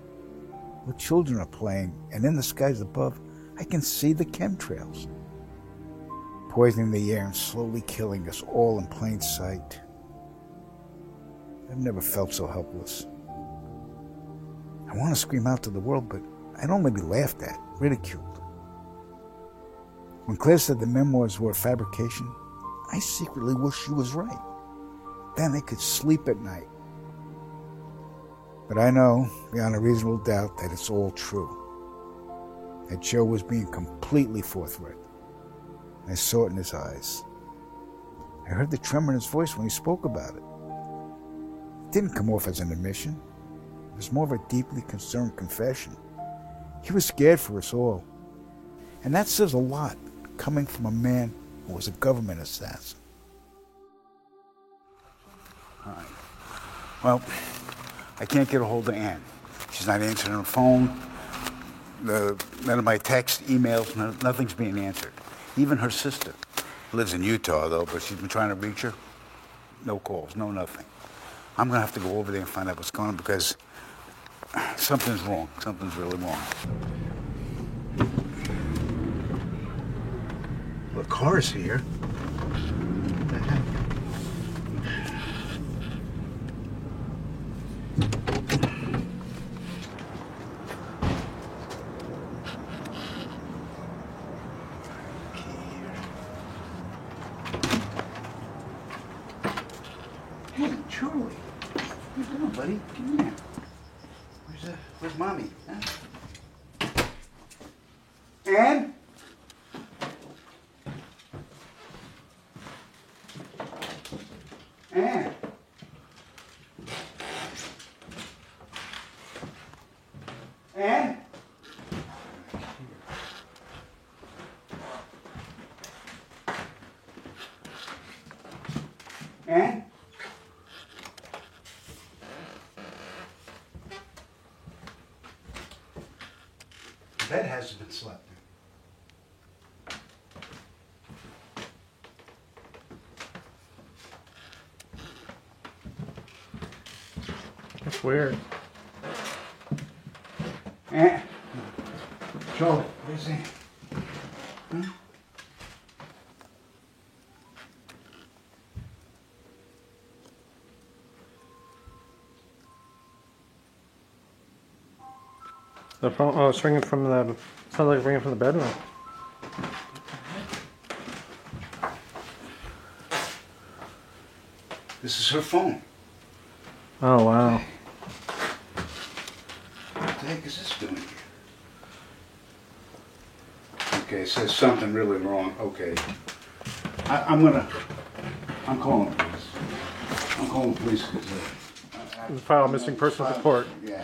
where children are playing, and in the skies above, I can see the chemtrails poisoning the air and slowly killing us all in plain sight. I've never felt so helpless. I want to scream out to the world, but I'd only be laughed at, ridiculed. When Claire said the memoirs were a fabrication, I secretly wished she was right. Then I could sleep at night. But I know, beyond a reasonable doubt, that it's all true. That Joe was being completely forthright. I saw it in his eyes. I heard the tremor in his voice when he spoke about it. Didn't come off as an admission. It was more of a deeply concerned confession. He was scared for us all. And that says a lot coming from a man who was a government assassin. All right. Well, I can't get a hold of Ann. She's not answering her phone. The, none of my texts, emails, no, nothing's being answered. Even her sister lives in Utah, though, but she's been trying to reach her. No calls, no nothing. I'm going to have to go over there and find out what's going on because something's wrong. Something's really wrong. The car's here. What the heck? Hey, Charlie. What you doing, buddy? Come here. Where's, uh, where's mommy? Huh? Ann? Ann? Ann? Ann? Bed hasn't been slept in. That's weird. Ann? Charlie, where's Ann? Hmm? The phone, oh, it's ringing from the. Sounds like it's ringing from the bedroom. This is her phone. Oh wow. What the heck is this doing here? Okay, it says something really wrong. Okay. I, I'm gonna, I'm calling police. I'm calling police because, uh. File missing persons report. Yeah.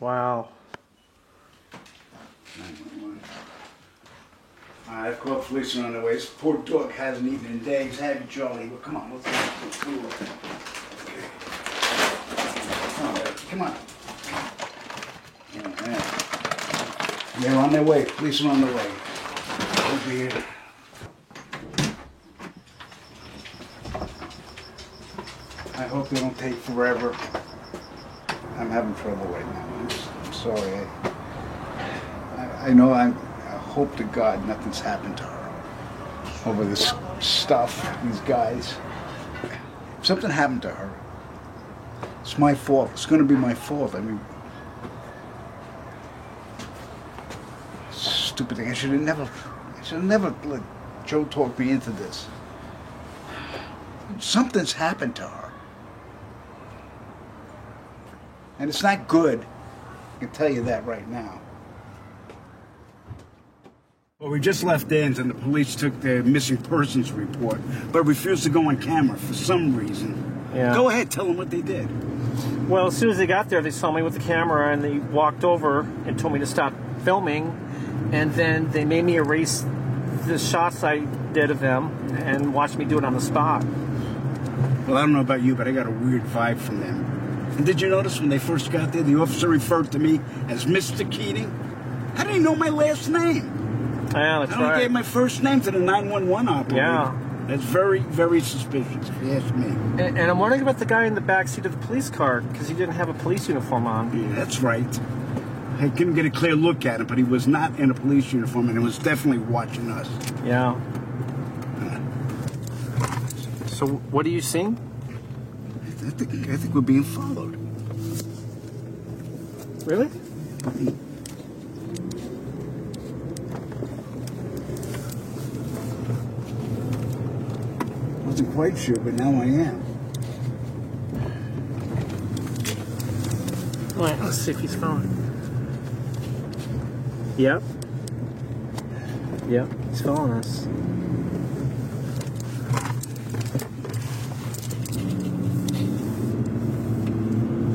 Wow. 911. All right, I've called police on their way. This poor dog hasn't eaten in days. Have you, Charlie? Well, come on, let's, go. Okay. Come on, come on. Yeah, yeah. They're on their way. Police are on their way. Over here. I hope they don't take forever. I'm having trouble right now. I'm, I'm sorry. I, I, I know I'm, I hope to God nothing's happened to her over this stuff, these guys. If something happened to her, it's my fault. It's going to be my fault. I mean, stupid thing. I should have never, I should have never let Joe talk me into this. Something's happened to her. And it's not good. I can tell you that right now. Well, we just left Dan's and the police took the missing persons report, but refused to go on camera for some reason. Yeah. Go ahead, tell them what they did. Well, as soon as they got there, they saw me with the camera and they walked over and told me to stop filming. And then they made me erase the shots I did of them and watched me do it on the spot. Well, I don't know about you, but I got a weird vibe from them. And did you notice when they first got there, the officer referred to me as Mr. Keating? How did he know my last name? Yeah, that's I only right. gave my first name to the 911 operator. Yeah. That's very, very suspicious, if you ask me. And, and I'm wondering about the guy in the back seat of the police car because he didn't have a police uniform on. Yeah, that's right. I couldn't get a clear look at him, but he was not in a police uniform and he was definitely watching us. Yeah. So what are you seeing? I think, I think we're being followed. Really? Wasn't quite sure, but now I am. All right, let's see if he's following. Yep. Yep, he's following us.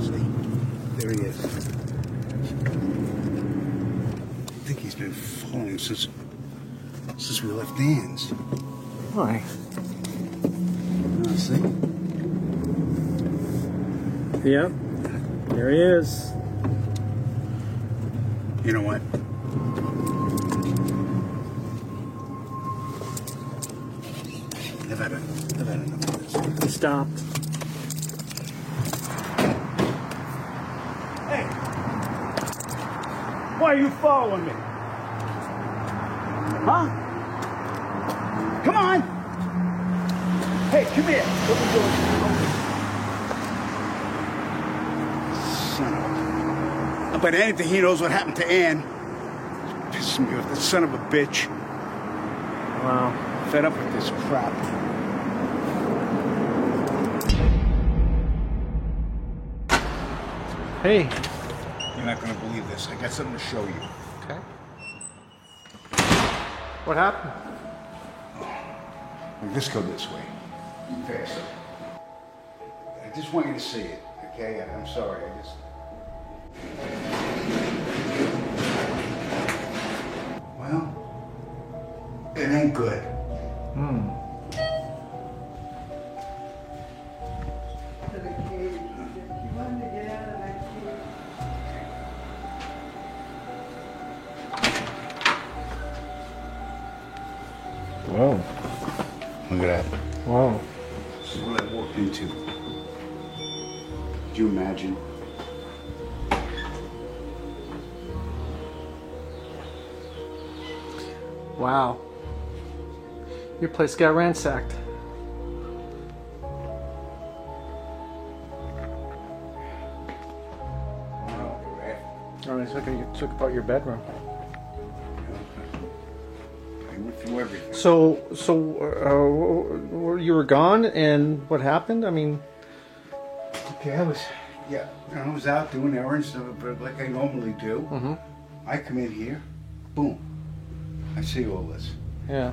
See? There he is. I think he's been following since since we left Dan's. Why? See? Yep. There he is. You know what? I've had, a, I've had enough of this. He stopped. Hey! Why are you following me? Huh? Come on! Hey, come here! Open the door. Son of a... I bet anything he knows what happened to Ann. Pissing me off, that son of a bitch. Wow. Fed up with this crap. Hey. You're not gonna believe this. I got something to show you. Okay. What happened? Let's go this way. Faster. I just want you to see it, okay? I'm sorry, I just. Could you imagine? Wow. Your place got ransacked. Oh, right, so you took apart your bedroom. I went through everything. So, so uh, you were gone, and what happened? I mean, Okay, I was, yeah, I was out doing errands, but like I normally do. Mhm. I come in here, boom, I see all this. yeah.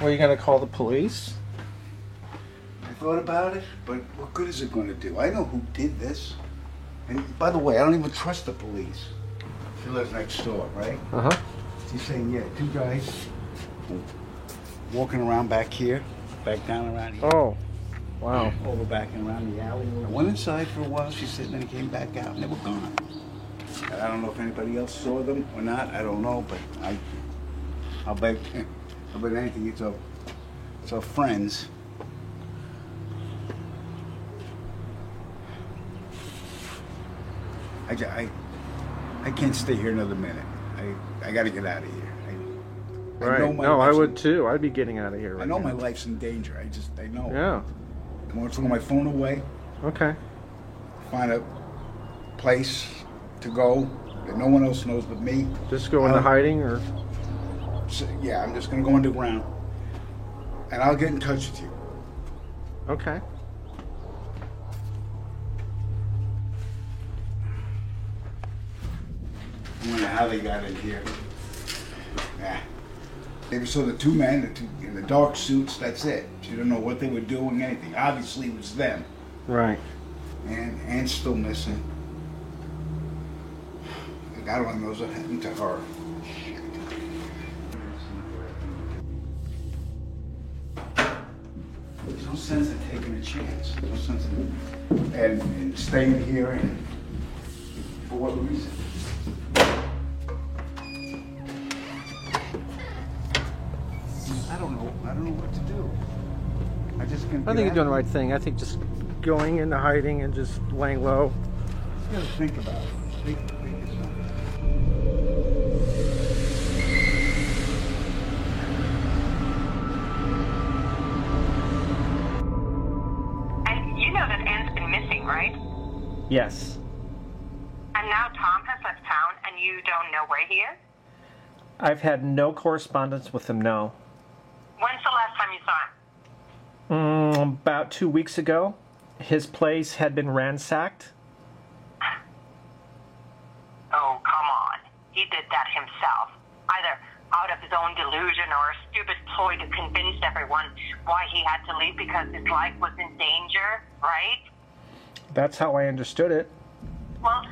Well, you gonna call the police? I thought about it, but what good is it going to do? I know who did this. And by the way, I don't even trust the police. She lives next door, right? Uh huh. She's saying, yeah, two guys walking around back here, back down around here. Oh, wow. Over back and around the alley. I went inside for a while, she said, and then came back out, and they were gone. And I don't know if anybody else saw them or not, I don't know, but I, I'll bet, I'll bet anything, it's our, it's our friends. I, I, I can't stay here another minute. I, I gotta get out of here. I, I know Right. my No, I would in- too. I'd be getting out of here right I know now. my life's in danger. I just, I know. Yeah. I want to throw my phone away, Okay. find a place to go that no one else knows but me. Just go into Uh, hiding or. Yeah, I'm just gonna go underground, and I'll get in touch with you. Okay. I wonder how they got in here. Yeah. They saw the two men the two, in the dark suits. That's it. She didn't know what they were doing, anything. Obviously, it was them. Right. And Ann's still missing. God only knows what happened to her. There's no sense in taking a chance. No sense in and, and staying here and for what reason? Don't know. I what to do. I just can. I think you're doing the right thing. I think just going into hiding and just laying low. You gotta think about it. Think, think of something. And you know that Anne's been missing, right? Yes. And now Tom has left town and you don't know where he is? I've had no correspondence with him, no. When's the last time you saw him? Mm, about two weeks ago, his place had been ransacked. Oh, come on. He did that himself. Either out of his own delusion or a stupid ploy to convince everyone why he had to leave because his life was in danger, right? That's how I understood it. Well,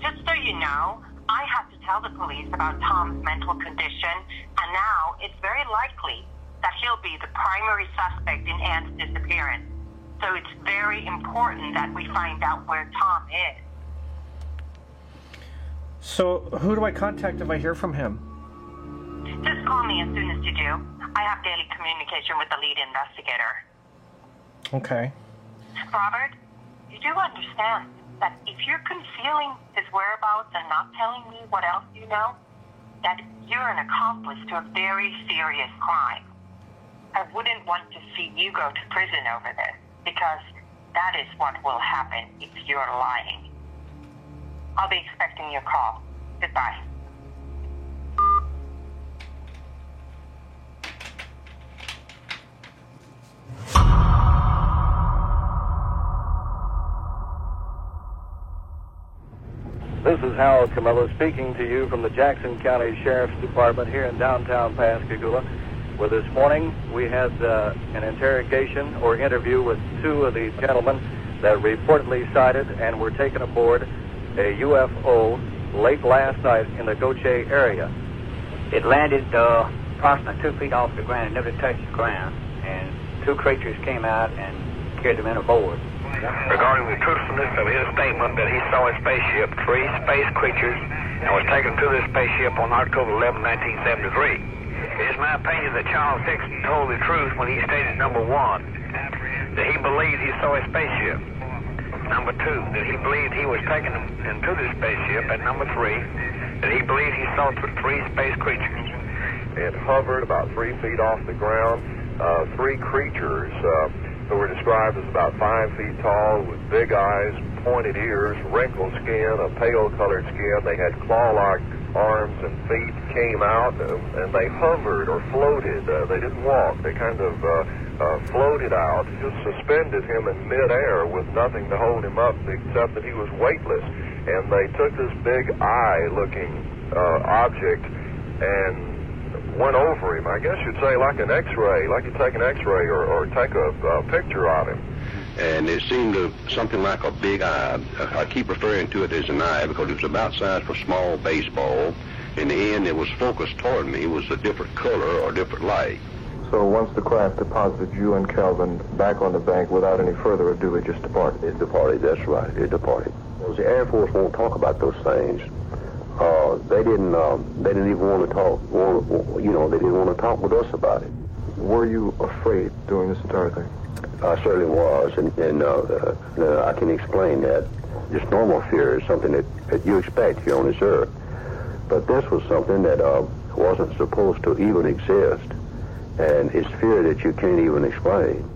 just so you know, I had to tell the police about Tom's mental condition, and now it's very likely that he'll be the primary suspect in Anne's disappearance. So it's very important that we find out where Tom is. So, who do I contact if I hear from him? Just call me as soon as you do. I have daily communication with the lead investigator. Okay. Robert, you do understand that if you're concealing his whereabouts and not telling me what else you know, that you're an accomplice to a very serious crime. I wouldn't want to see you go to prison over this, because that is what will happen if you're lying. I'll be expecting your call. Goodbye. This is Howard Camilla speaking to you from the Jackson County Sheriff's Department here in downtown Pascagoula, where this morning we had uh, an interrogation or interview with two of the gentlemen that reportedly sighted and were taken aboard a UFO late last night in the Gautier area. It landed uh, approximately two feet off the ground. It never touched the ground. And two creatures came out and carried them in aboard. regarding the truthfulness of his statement that he saw a spaceship, three space creatures, and was taken to this spaceship on October 11, 1973. It is my opinion that Charles Hickson told the truth when he stated, number one, that he believed he saw a spaceship. Number two, that he believed he was taken into this spaceship. And number three, that he believed he saw three space creatures. It hovered about three feet off the ground. Uh, three creatures uh, who were described as about five feet tall with big eyes, pointed ears, wrinkled skin, a pale colored skin. They had claw-like arms and feet, came out, uh, and they hovered or floated. Uh, they didn't walk. They kind of uh, uh, floated out, just suspended him in midair with nothing to hold him up except that he was weightless. And they took this big eye-looking uh, object and went over him. I guess you'd say like an X-ray, like you take an X-ray or, or take a, a picture of him. And it seemed to something like a big eye. I keep referring to it as an eye because it was about size for a small baseball. In the end, it was focused toward me. It was a different color or different light. So once the craft deposited you and Calvin back on the bank without any further ado, it just departed? It departed, that's right. It departed. The Air Force won't talk about those things. Uh, they didn't. Uh, they didn't even want to talk. Want, you know, they didn't want to talk with us about it. Were you afraid during this entire thing? I certainly was, and, and uh, uh, I can explain that. Just normal fear is something that, that you expect here on this earth. But this was something that uh, wasn't supposed to even exist, and it's fear that you can't even explain.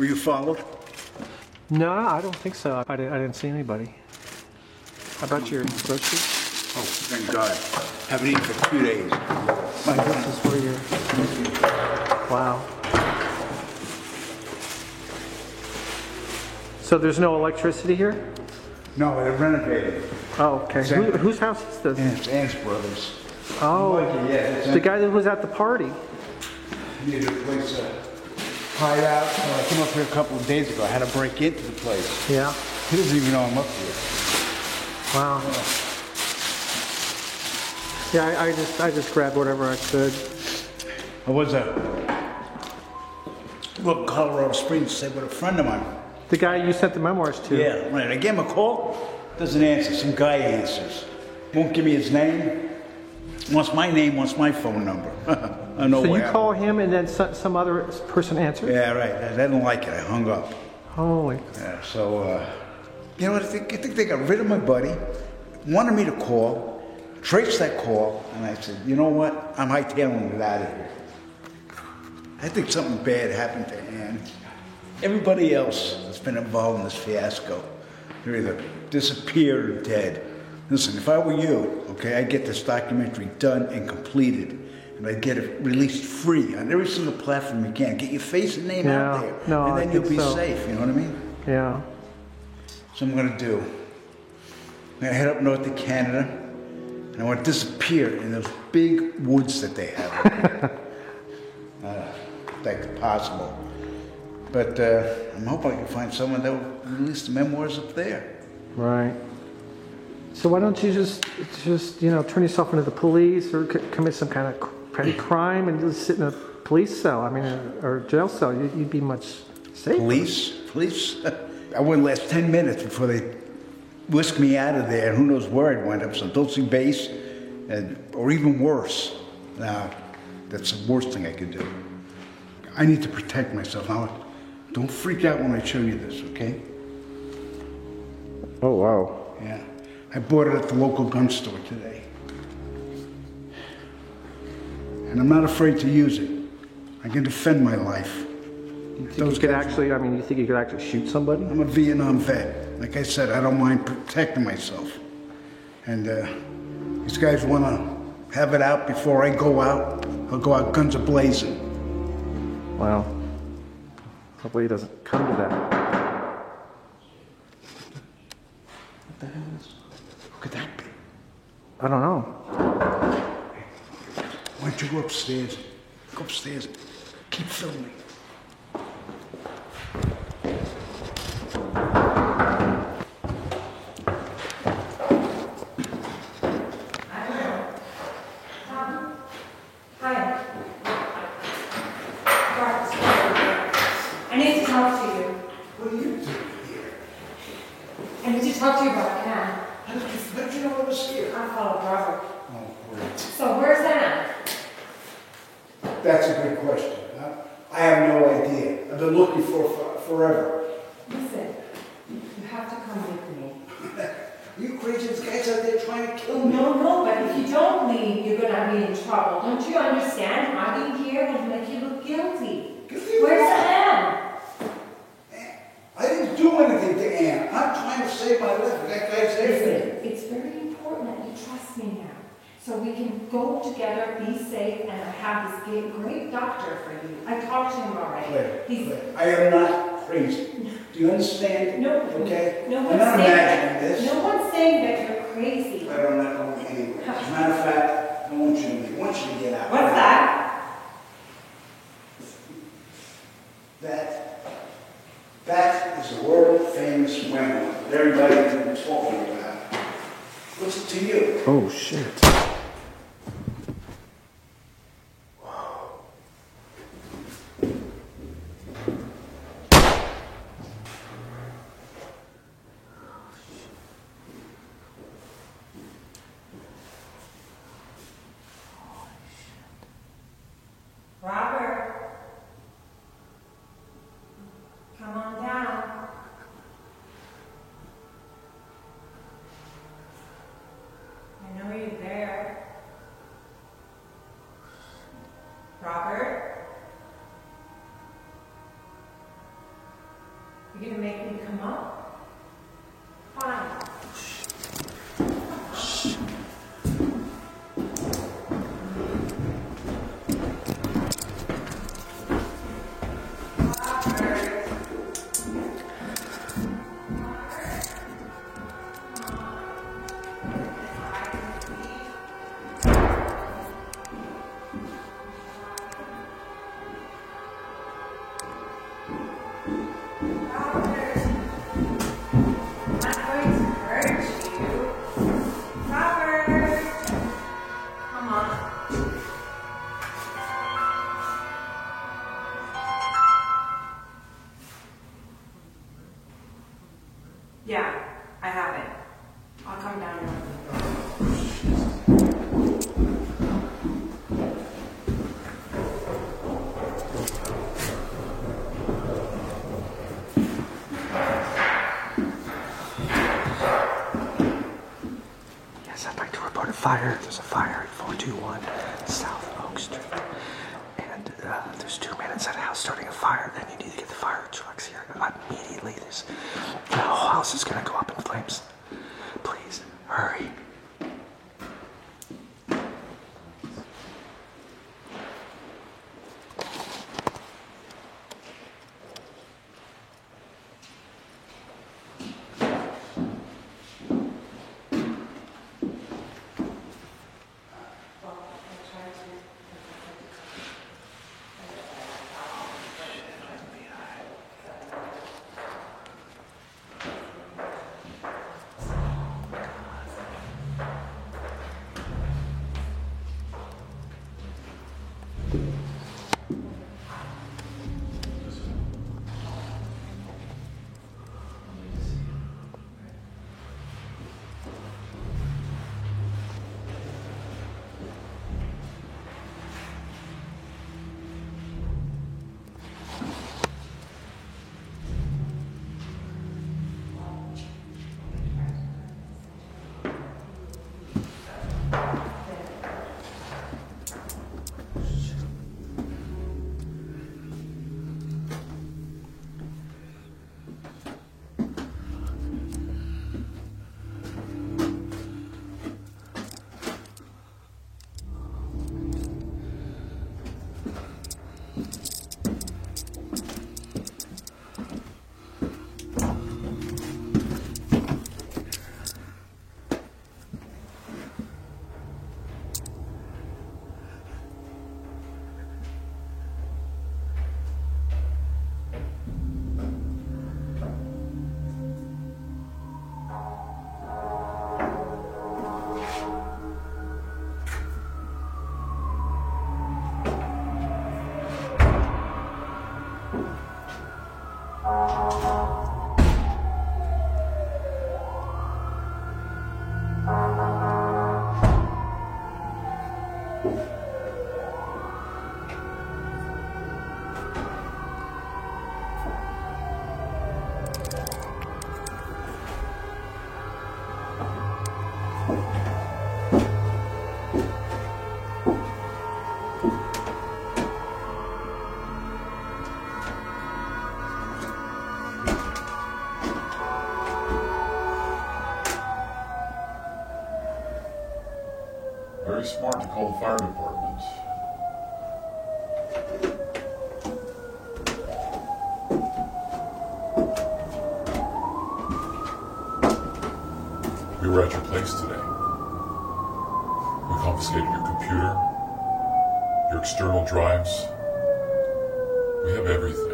Were you followed? No, I don't think so. I didn't, I didn't see anybody. How about your groceries? Oh, thank God. Haven't eaten for two days. My is where you're. Wow. So there's no electricity here? No, they're renovating. Oh, okay. Who, whose house is this? It's Ann's brothers. Oh, Yeah, it's the guy that was at the party. Needed a place to out. Well, I came up here a couple of days ago. I had to break into the place. Yeah. He doesn't even know I'm up here. Wow. Yeah, I, I just I just grabbed whatever I could. I was a well, Colorado Springs, said with a friend of mine. The guy you sent the memoirs to. Yeah, right. I gave him a call. Doesn't answer. Some guy answers. Won't give me his name. Wants my name. Wants my phone number. I know. So you where. call him and then so- some other person answers? Yeah, right. I didn't like it. I hung up. Holy. Yeah, so, uh, you know what? I think, I think they got rid of my buddy, wanted me to call, traced that call, and I said, you know what? I'm hightailing it out of here. I think something bad happened to Ann. Everybody else that's been involved in this fiasco, they're either disappeared or dead. Listen, if I were you, okay, I'd get this documentary done and completed, and I'd get it released free on every single platform you can. Get your face and name out there, no, and I then you'll be so. safe. You know what I mean? Yeah. So I'm gonna do. I'm gonna head up north to Canada, and I want to disappear in those big woods that they have. uh, that's possible. But uh, I'm hoping I can find someone that will release the memoirs up there. Right. So why don't you just just you know turn yourself into the police or c- commit some kind of cr- petty crime and just sit in a police cell? I mean, uh, or jail cell. You- You'd be much safer. Police? Police? I wouldn't last 10 minutes before they whisk me out of there, who knows where I'd wind up, some Dulce base, and, or even worse. Now, that's the worst thing I could do. I need to protect myself. Now, don't freak out when I show you this, okay? Oh wow. Yeah. I bought it at the local gun store today. And I'm not afraid to use it. I can defend my life. You think you could actually? I mean, you think you could actually shoot somebody? I'm a Vietnam vet. Like I said, I don't mind protecting myself. And uh, these guys want to have it out before I go out. I'll go out guns a-blazing. Wow. Hopefully, it doesn't come to that. What the hell is? Who could that be? I don't know. Why don't you go upstairs? Go upstairs. Keep filming. You make fire call the fire department. We were at your place today. We confiscated your computer, your external drives. We have everything.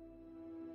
うん。